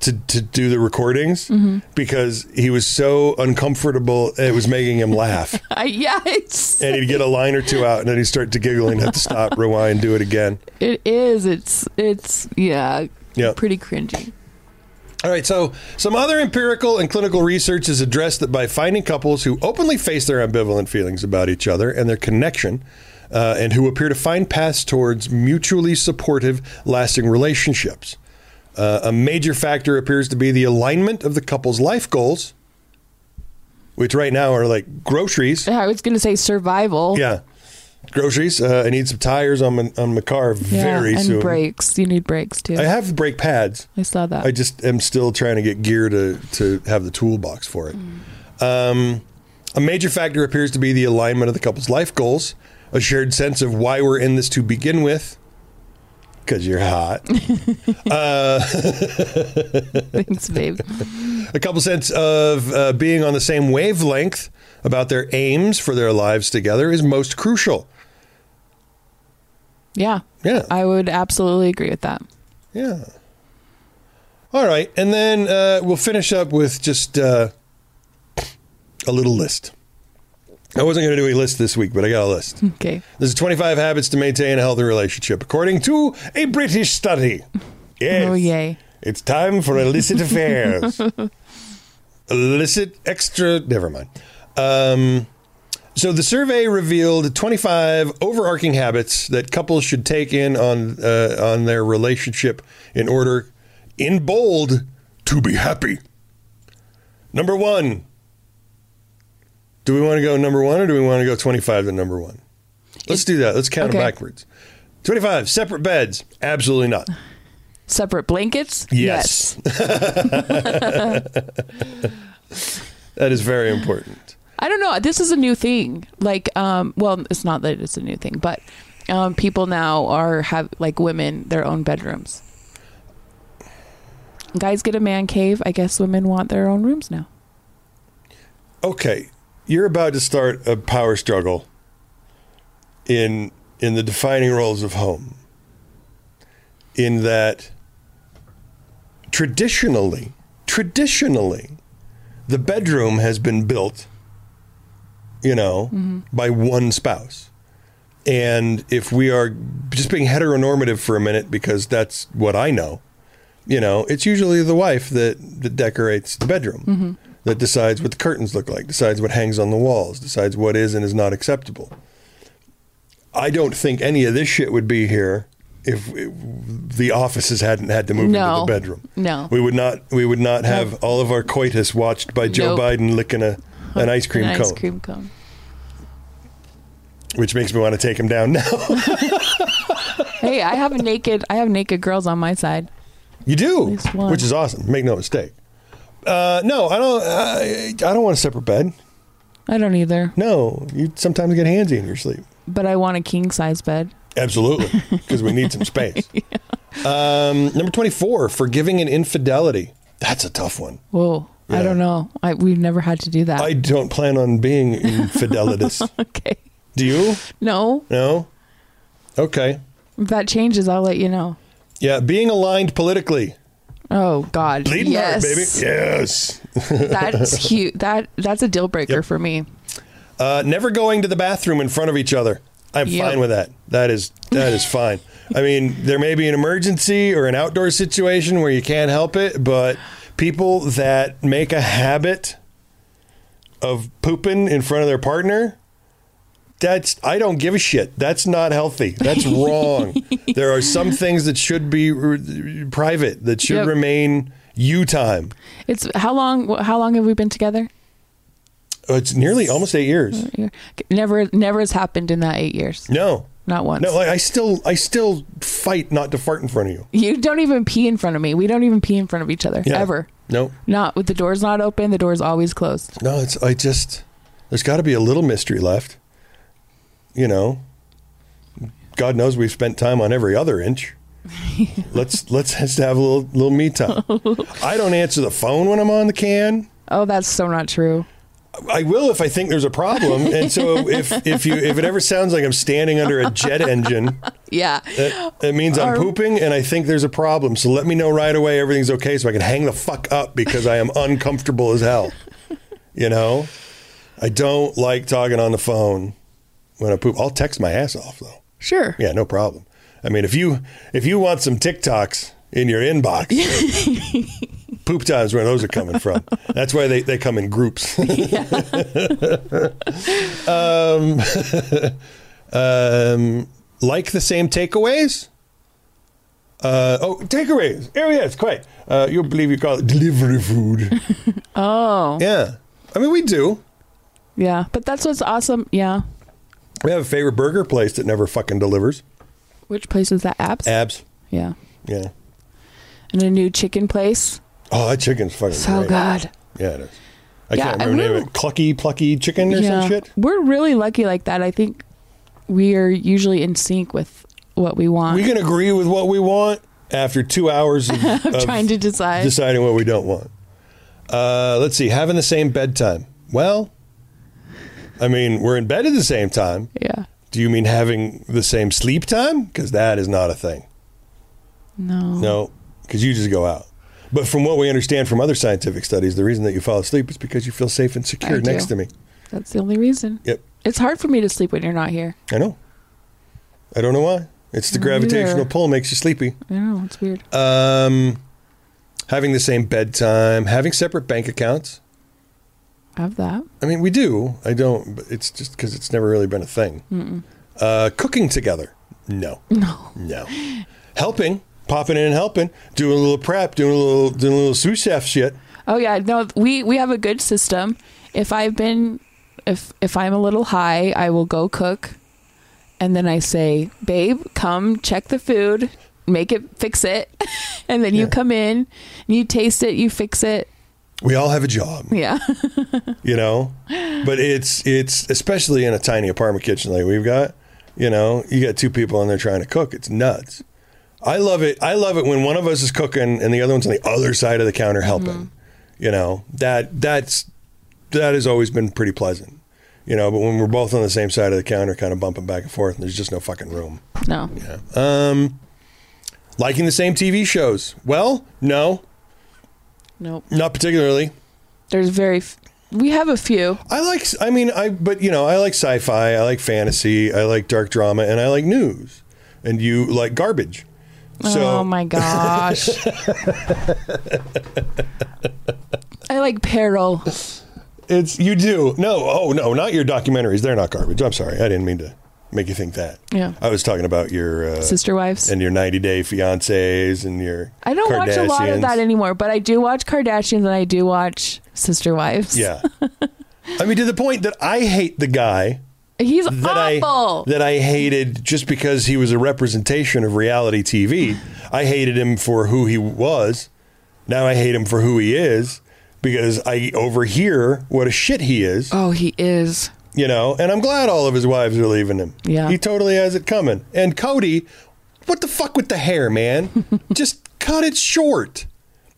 to, to do the recordings mm-hmm. because he was so uncomfortable it was making him laugh. <laughs> Yeah. It's and he'd get a line or two out and then he'd start to giggle and have to stop, rewind, do it again. it is. It's it's yeah. Yeah. Pretty cringy. All right, so some other empirical and clinical research has addressed that by finding couples who openly face their ambivalent feelings about each other and their connection, uh, and who appear to find paths towards mutually supportive, lasting relationships. Uh, a major factor appears to be the alignment of the couple's life goals which right now are like groceries. I was going to say survival. Yeah, groceries. Uh, I need some tires on my on my car Yeah, very and soon. brakes. You need brakes too. I have brake pads. I saw that. I just am still trying to get gear to to have the toolbox for it. Um, a major factor appears to be the alignment of the couple's life goals, a shared sense of why we're in this to begin with. Because you're hot. <laughs> <laughs> Thanks, babe. <laughs> a couple sense of uh, being on the same wavelength about their aims for their lives together is most crucial. Yeah. Yeah. I would absolutely agree with that. Yeah. All right. And then uh, we'll finish up with just uh, a little list. I wasn't going to do a list this week, but I got a list. Okay. There's 25 habits to maintain a healthy relationship, according to a British study. Yes. Oh, yay. It's time for illicit affairs. <laughs> illicit extra. Never mind. Um, so the survey revealed 25 overarching habits that couples should take in on uh, on their relationship in order, in bold, to be happy. Number one. Do we want to go number one or do we want to go 25 to number one? Let's do that. Let's count them backwards. 25. Separate beds. Absolutely not. Separate blankets? Yes. <laughs> that is very important. I don't know. This is a new thing. Like, um, well, it's not that it's a new thing, but um, people now are have like women their own bedrooms. Guys get a man cave. I guess women want their own rooms now. Okay, you're about to start a power struggle in in the defining roles of home. In that traditionally, traditionally, the bedroom has been built, you know, mm-hmm. by one spouse. And if we are just being heteronormative for a minute, because that's what I know, you know, it's usually the wife that, that decorates the bedroom, mm-hmm. that decides what the curtains look like, decides what hangs on the walls, decides what is and is not acceptable. I don't think any of this shit would be here if, if the offices hadn't had to move No. into the bedroom. No. we would not. We would not have all of our coitus watched by Joe Nope. Biden licking a an <laughs> ice cream An cone, ice cream cone. which makes me want to take him down now. <laughs> Hey, I have naked. I have naked girls on my side. You do, which is awesome. Make no mistake. Uh, no, I don't. I, I don't want a separate bed. I don't either, No, you sometimes get handsy in your sleep. but I want a king size bed. Absolutely, because we need some <laughs> space. um, number twenty-four: forgiving an infidelity. That's a tough one. Whoa. Yeah. I don't know. I, we've never had to do that. I don't plan on being infidelitous. <laughs> okay. Do you? No. No. Okay. If that changes, I'll let you know. Yeah, being aligned politically. Oh God. Bleeding yes. heart, baby. Yes. <laughs> That's huge. That that's a deal breaker Yep. for me. Uh, never going to the bathroom in front of each other. I'm Yep. fine with that. That is that is fine. <laughs> I mean, there may be an emergency or an outdoor situation where you can't help it, but people that make a habit of pooping in front of their partner, that's I don't give a shit. That's not healthy. That's <laughs> wrong. there are some things that should be r- private, that should Yep. remain you time. It's how long? How long have we been together? It's nearly almost eight years. Never, never has happened in that eight years. No. Not once. No, like I still I still fight not to fart in front of you. you don't even pee in front of me. We don't even pee in front of each other Yeah. ever. No. Not with the doors not open. The door's always closed. No, it's I just there's got to be a little mystery left. You know. God knows we've spent time on every other inch. <laughs> let's let's just have a little little me time. <laughs> I don't answer the phone when I'm on the can. Oh, that's so not true. I will if I think there's a problem. And so <laughs> if if you if it ever sounds like I'm standing under a jet engine, Yeah. that, that means I'm Or- pooping and I think there's a problem. So let me know right away everything's okay so I can hang the fuck up because I am uncomfortable as hell. You know? I don't like talking on the phone when I poop. I'll text my ass off though. Sure. Yeah, no problem. I mean, if you if you want some TikToks in your inbox, <laughs> poop time's where those are coming from. <laughs> That's why they, they come in groups. <laughs> <laughs> um, um, like the same takeaways. Uh, oh, takeaways. Oh, yes, quite. Uh, you'll believe you call it delivery food. Oh. Yeah. I mean, we do. Yeah, but that's what's awesome. Yeah. We have a favorite burger place that never fucking delivers. Which place is that? Abs. Abs. yeah. Yeah. And a new chicken place. Oh, that chicken's fucking So great. good. Yeah, it is. I Yeah, can't remember the name of it. Clucky Plucky Chicken or yeah. some shit. We're really lucky like that. I think we are usually in sync with what we want. We can agree with what we want after two hours of, <laughs> of trying to decide. deciding what we don't want. Uh, let's see. Having the same bedtime. Well, I mean, we're in bed at the same time. yeah. Do you mean having the same sleep time? Because that is not a thing. No. No, because you just go out. But from what we understand from other scientific studies, the reason that you fall asleep is because you feel safe and secure I do. next to me. That's the only reason. Yep, It's hard for me to sleep when you're not here. I know. I don't know why. It's the Me gravitational pull makes you sleepy. I know. It's weird. Um, having the same bedtime, having separate bank accounts. Have that. I mean, we do. I don't. But it's just because it's never really been a thing. Uh, cooking together. No. <laughs> No. No. Helping, popping in and helping, doing a little prep, doing a little, doing a little sous chef shit. Oh yeah, no, we we have a good system. If I've been if if I'm a little high, I will go cook and then I say, "Babe, come check the food, make it fix it." <laughs> and then you Yeah. come in, you taste it, you fix it. We all have a job, Yeah. <laughs> you know. But it's it's especially in a tiny apartment kitchen like we've got. You know, you got two people and they're trying to cook. It's nuts. I love it. I love it when one of us is cooking and the other one's on the other side of the counter helping. You know that that's that has always been pretty pleasant. You know, but when we're both on the same side of the counter, kind of bumping back and forth, and there's just no fucking room. No. Yeah. Um, liking the same TV shows? Well, no, Nope. not particularly. There's very f- we have a few. I like. I mean, I but you know, I like sci-fi. I like fantasy. I like dark drama, and I like news. And you like garbage. So oh my <laughs> gosh. I like peril. it's you do no. Oh no, not your documentaries. They're not garbage. I'm sorry. I didn't mean to make you think that. Yeah. I was talking about your uh, Sister wives. and your 90 day fiancés and your. I don't watch a lot of that anymore, but I do watch Kardashians and I do watch Sister Wives. Yeah. <laughs> I mean, to the point that I hate the guy He's that awful. I that I hated just because he was a representation of reality TV. I hated him for who he was. Now I hate him for who he is because I overhear what a shit he is, oh, he is. you know. And I'm glad all of his wives are leaving him. Yeah. he totally has it coming. And Kody, what the fuck with the hair, man? <laughs> just cut it short.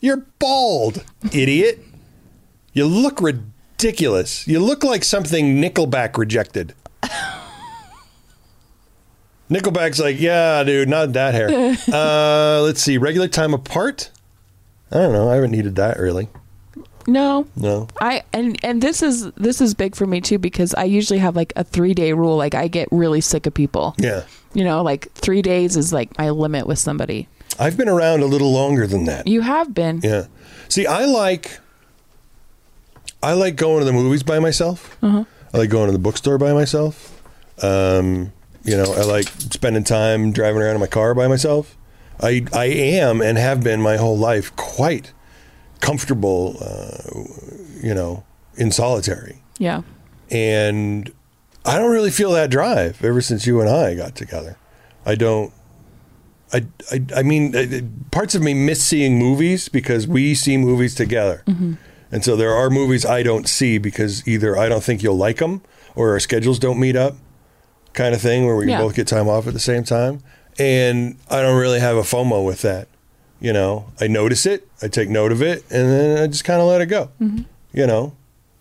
You're bald, idiot. You look ridiculous. You look like something Nickelback rejected. Nickelback's like, yeah, dude, not that hair. <laughs> uh, let's see, regular time apart. I don't know. I haven't needed that really. No. No. I and and this is this is big for me too because I usually have like a 3-day rule like I get really sick of people. Yeah, You know, like 3 days is like my limit with somebody. I've been around a little longer than that. You have been. Yeah. See, I like I like going to the movies by myself. I like going to the bookstore by myself. Um, you know, I like spending time driving around in my car by myself. I I am and have been my whole life quite comfortable. Uh, you know, in solitary, Yeah. and I don't really feel that drive ever since you and I got together. I don't. I, I, I mean, parts of me miss seeing movies because we see movies together. And so there are movies I don't see because either I don't think you'll like them or our schedules don't meet up, kind of thing, where we Yeah. both get time off at the same time. And I don't really have a FOMO with that. You know, I notice it, I take note of it, and then I just kind of let it go. You know,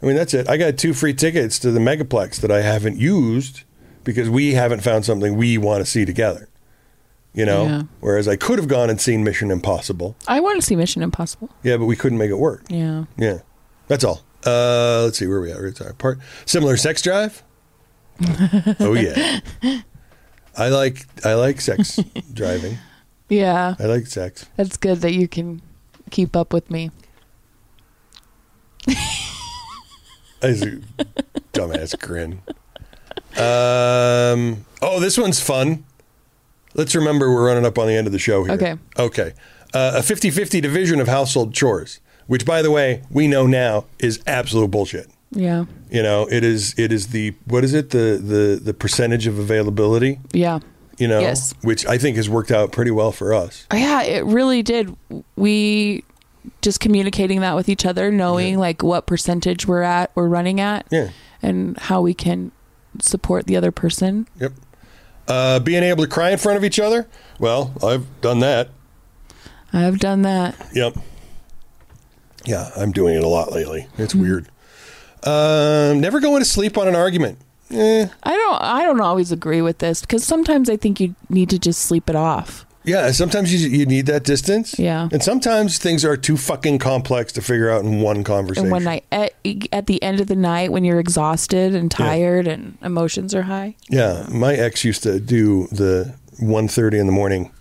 I mean, that's it. I got two free tickets to the Megaplex that I haven't used because we haven't found something we want to see together. You know, Yeah. whereas I could have gone and seen Mission Impossible. I want to see Mission Impossible. Yeah, but we couldn't make it work. Yeah. Yeah, that's all. Uh, let's see where we at. Part similar sex drive. <laughs> oh yeah, I like I like sex <laughs> driving. Yeah. I like sex. That's good that you can keep up with me. That's a dumbass grin. Um. Oh, this one's fun. Let's remember we're running up on the end of the show here. Okay. Okay. Uh, a 50-50 division of household chores, which, by the way, we know now is absolute bullshit. Yeah. You know, it is it is the what is it the the the percentage of availability. Yeah. You know, Yes. which I think has worked out pretty well for us. Yeah, it really did. We just communicating that with each other, knowing Yeah. like what percentage we're at, we're running at, Yeah. and how we can support the other person. Yep. Uh, being able to cry in front of each other. Well, I've done that. I've done that. Yep. Yeah, I'm doing it a lot lately. It's Mm-hmm. weird. Um, never going to sleep on an argument. Eh, I don't. I don't always agree with this because sometimes I think you need to just sleep it off. yeah, sometimes you, you need that distance. Yeah. And sometimes things are too fucking complex to figure out in one conversation. And when I at, at the end of the night when you're exhausted and tired and emotions are high. Yeah, my ex used to do the 1.30 in the morning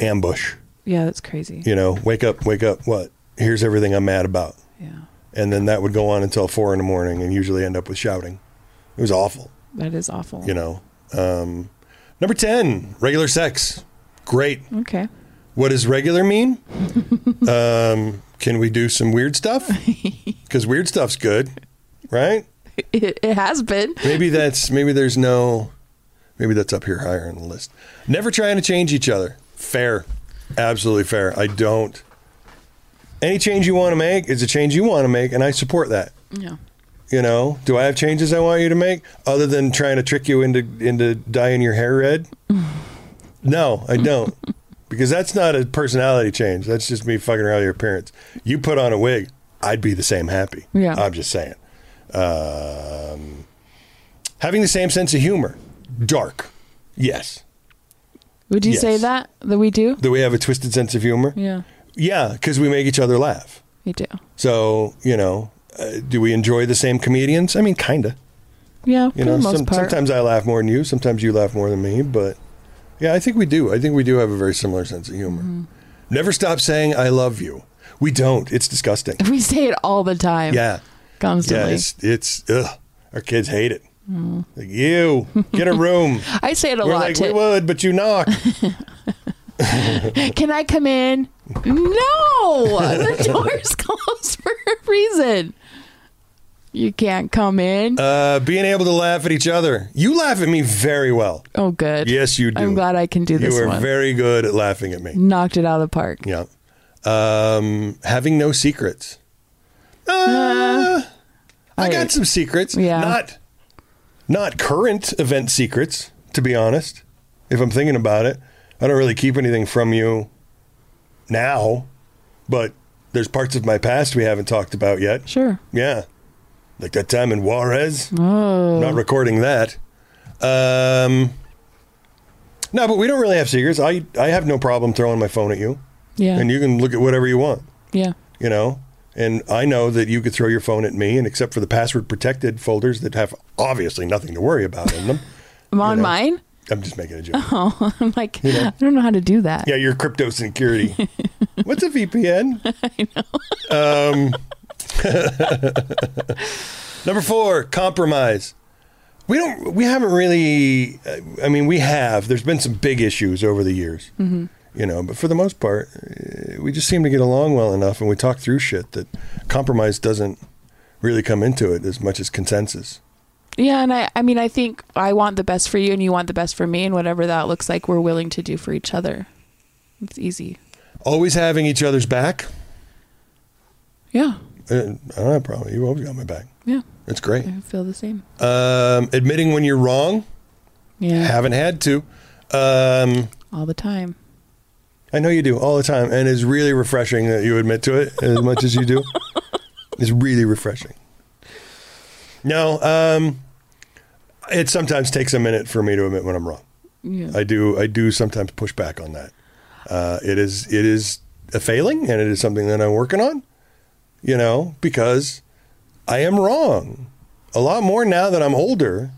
ambush. Yeah, that's crazy. You know, wake up, wake up. What? Here's everything I'm mad about. Yeah, And then that would go on until four in the morning, and usually end up with shouting. It was awful. that is awful. You know. Um, number ten, regular sex. Great. Okay. What does regular mean? <laughs> um, can we do some weird stuff? <laughs> Because weird stuff's good, right? It, it has been. Maybe that's maybe there's no maybe that's up here higher on the list. Never trying to change each other. Fair. Absolutely fair. I don't any change you want to make is a change you want to make and I support that. Yeah. You know, do I have changes I want you to make other than trying to trick you into into dyeing your hair red? <laughs> No, I don't. because that's not a personality change. That's just me fucking around with your appearance. You put on a wig, I'd be the same happy. Yeah. I'm just saying. Um, having the same sense of humor. Dark. Yes. Would you say that that we do? That we have a twisted sense of humor? Yeah, Yeah, because we make each other laugh. we do. So, you know, uh, do we enjoy the same comedians? I mean, kind of. Yeah, You for know, the most some, part. sometimes I laugh more than you. Sometimes you laugh more than me. But yeah, I think we do. I think we do have a very similar sense of humor. Mm-hmm. Never stop saying "I love you." We don't. It's disgusting. <laughs> we say it all the time. Yeah, yeah. constantly. It's it's ugh. Our kids hate it. Like you, get a room. <laughs> I say it a We're lot like too. we would, but you knock. <laughs> <laughs> Can I come in? No, the <laughs> door's closed for a reason. You can't come in. Uh, being able to laugh at each other. You laugh at me very well. oh, good. Yes, you do. I'm glad I can do this You are one. very good at laughing at me. Knocked it out of the park. Yeah. Um, having no secrets. Uh, I I- got some secrets. Yeah. Not not current event secrets, to be honest. If I'm thinking about it. I don't really keep anything from you now, but there's parts of my past we haven't talked about yet. Sure. Yeah. Like that time in Juarez. Oh, I'm not recording that. Um No, but we don't really have secrets. I I have no problem throwing my phone at you yeah. and you can look at whatever you want, yeah. you know. And I know that you could throw your phone at me, and except for the password protected folders that have obviously nothing to worry about in them, <laughs> I'm on know. mine. I'm just making a joke. <laughs> Oh, <laughs> I'm like, I don't know how to do that. Yeah, your crypto security. <laughs> What's a VPN? I know. Um, number four, compromise. We don't. We haven't really. uh, I mean, we have. There's been some big issues over the years. Mm-hmm. You know, but for the most part, uh, we just seem to get along well enough, and we talk through shit that compromise doesn't really come into it as much as consensus. Yeah, and I, I mean, I think I want the best for you, and you want the best for me, and whatever that looks like, we're willing to do for each other. It's easy. Always having each other's back. Yeah, Uh, I don't have a problem. You always got my back. yeah. It's great. I feel the same. Um, admitting when you're wrong. Yeah, Haven't had to. Um, all the time. I know you do all the time, and it's really refreshing that you admit to it as much as you do. <laughs> It's really refreshing. No, um, it sometimes takes a minute for me to admit when I'm wrong. Yeah, I do. I do sometimes push back on that. Uh, it is. It is a failing, and it is something that I'm working on. You know, because I am wrong a lot more now that I'm older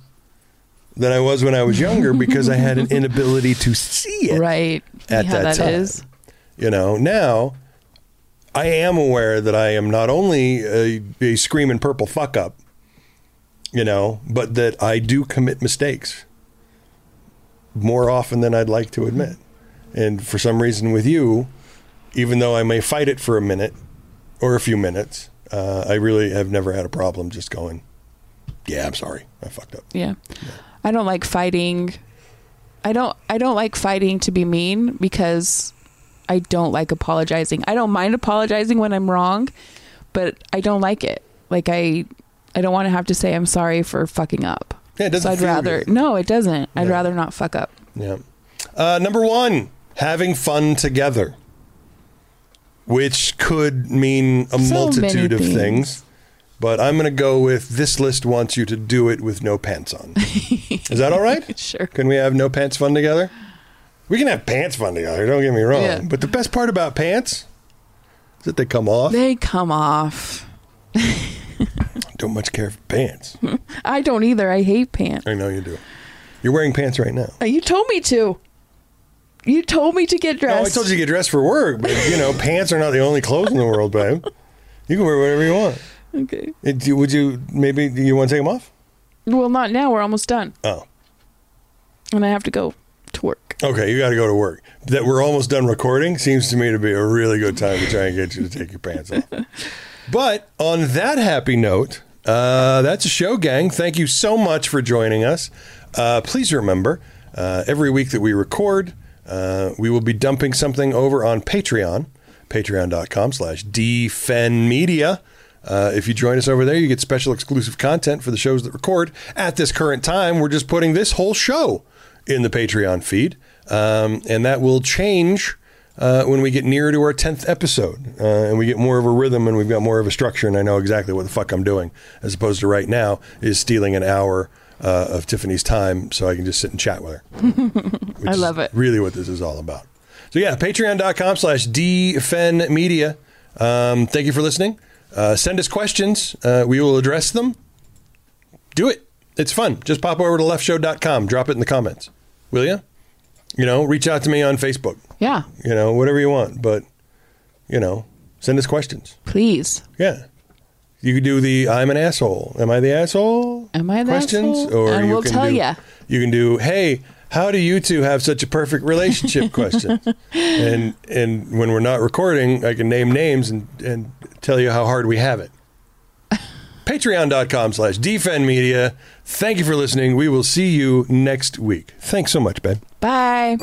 than I was when I was younger because I had an <laughs> inability to see it right. at how that that time. is. You know, now I am aware that I am not only a, a screaming purple fuck up, you know, but that I do commit mistakes more often than I'd like to admit. And for some reason with you, even though I may fight it for a minute or a few minutes, Uh, I really have never had a problem just going, yeah, I'm sorry. I fucked up. Yeah. I don't like fighting. I don't I don't like fighting to be mean because I don't like apologizing. I don't mind apologizing when I'm wrong, but I don't like it. Like I I don't want to have to say I'm sorry for fucking up. Yeah, it doesn't so I'd rather good. No, it doesn't. I'd Yeah. rather not fuck up. Yeah. Uh, number one, having fun together, which could mean a So multitude of things. things. But I'm going to go with this list wants you to do it with no pants on. <laughs> Is that all right? Sure. Can we have no pants fun together? We can have pants fun together, don't get me wrong. Yeah. But the best part about pants is that they come off. They come off. <laughs> <laughs> don't much care for pants. <laughs> I don't either. I hate pants. I know you do. You're wearing pants right now. You told me to. You told me to get No, dressed. I told you to get dressed for work, but you know, <laughs> pants are not the only clothes in the world, babe. You can wear whatever you want. Okay. It- would you maybe you want to take them off? Well, not now. We're almost done, Oh, and I have to go to work. okay. You got to go to work. That we're almost done recording seems to me to be a really good time to try and get you to take your pants off. But on that happy note, uh, that's a show, gang. Thank you so much for joining us. Uh, please remember, uh, every week that we record, uh, we will be dumping something over on Patreon, patreon.com slash dfenmedia. Uh, if you join us over there, you get special exclusive content for the shows that record. At this current time, we're just putting this whole show in the Patreon feed, um, and that will change uh, when we get nearer to our 10th episode uh, and we get more of a rhythm and we've got more of a structure and I know exactly what the fuck I'm doing, as opposed to right now is stealing an hour uh, of Tiffany's time so I can just sit and chat with her. <laughs> I love it. Really what this is all about. So yeah, patreon.com slash dfenmedia. Um, thank you for listening. Uh, send us questions. Uh, we will address them. Do it. It's fun. Just pop over to leftshow.com. Drop it in the comments. Will you? You know, reach out to me on Facebook. Yeah, You know, whatever you want. But, you know, send us questions. please. Yeah. You could do the I'm an asshole. Am I the asshole? Am I the questions? asshole? And you we'll can tell do, ya. You can do, hey, how do you two have such a perfect relationship <laughs> questions? and and when we're not recording, I can name names and, and tell you how hard we have it. Patreon.com slash defendmedia. Thank you for listening. We will see you next week. Thanks so much, Ben. Bye.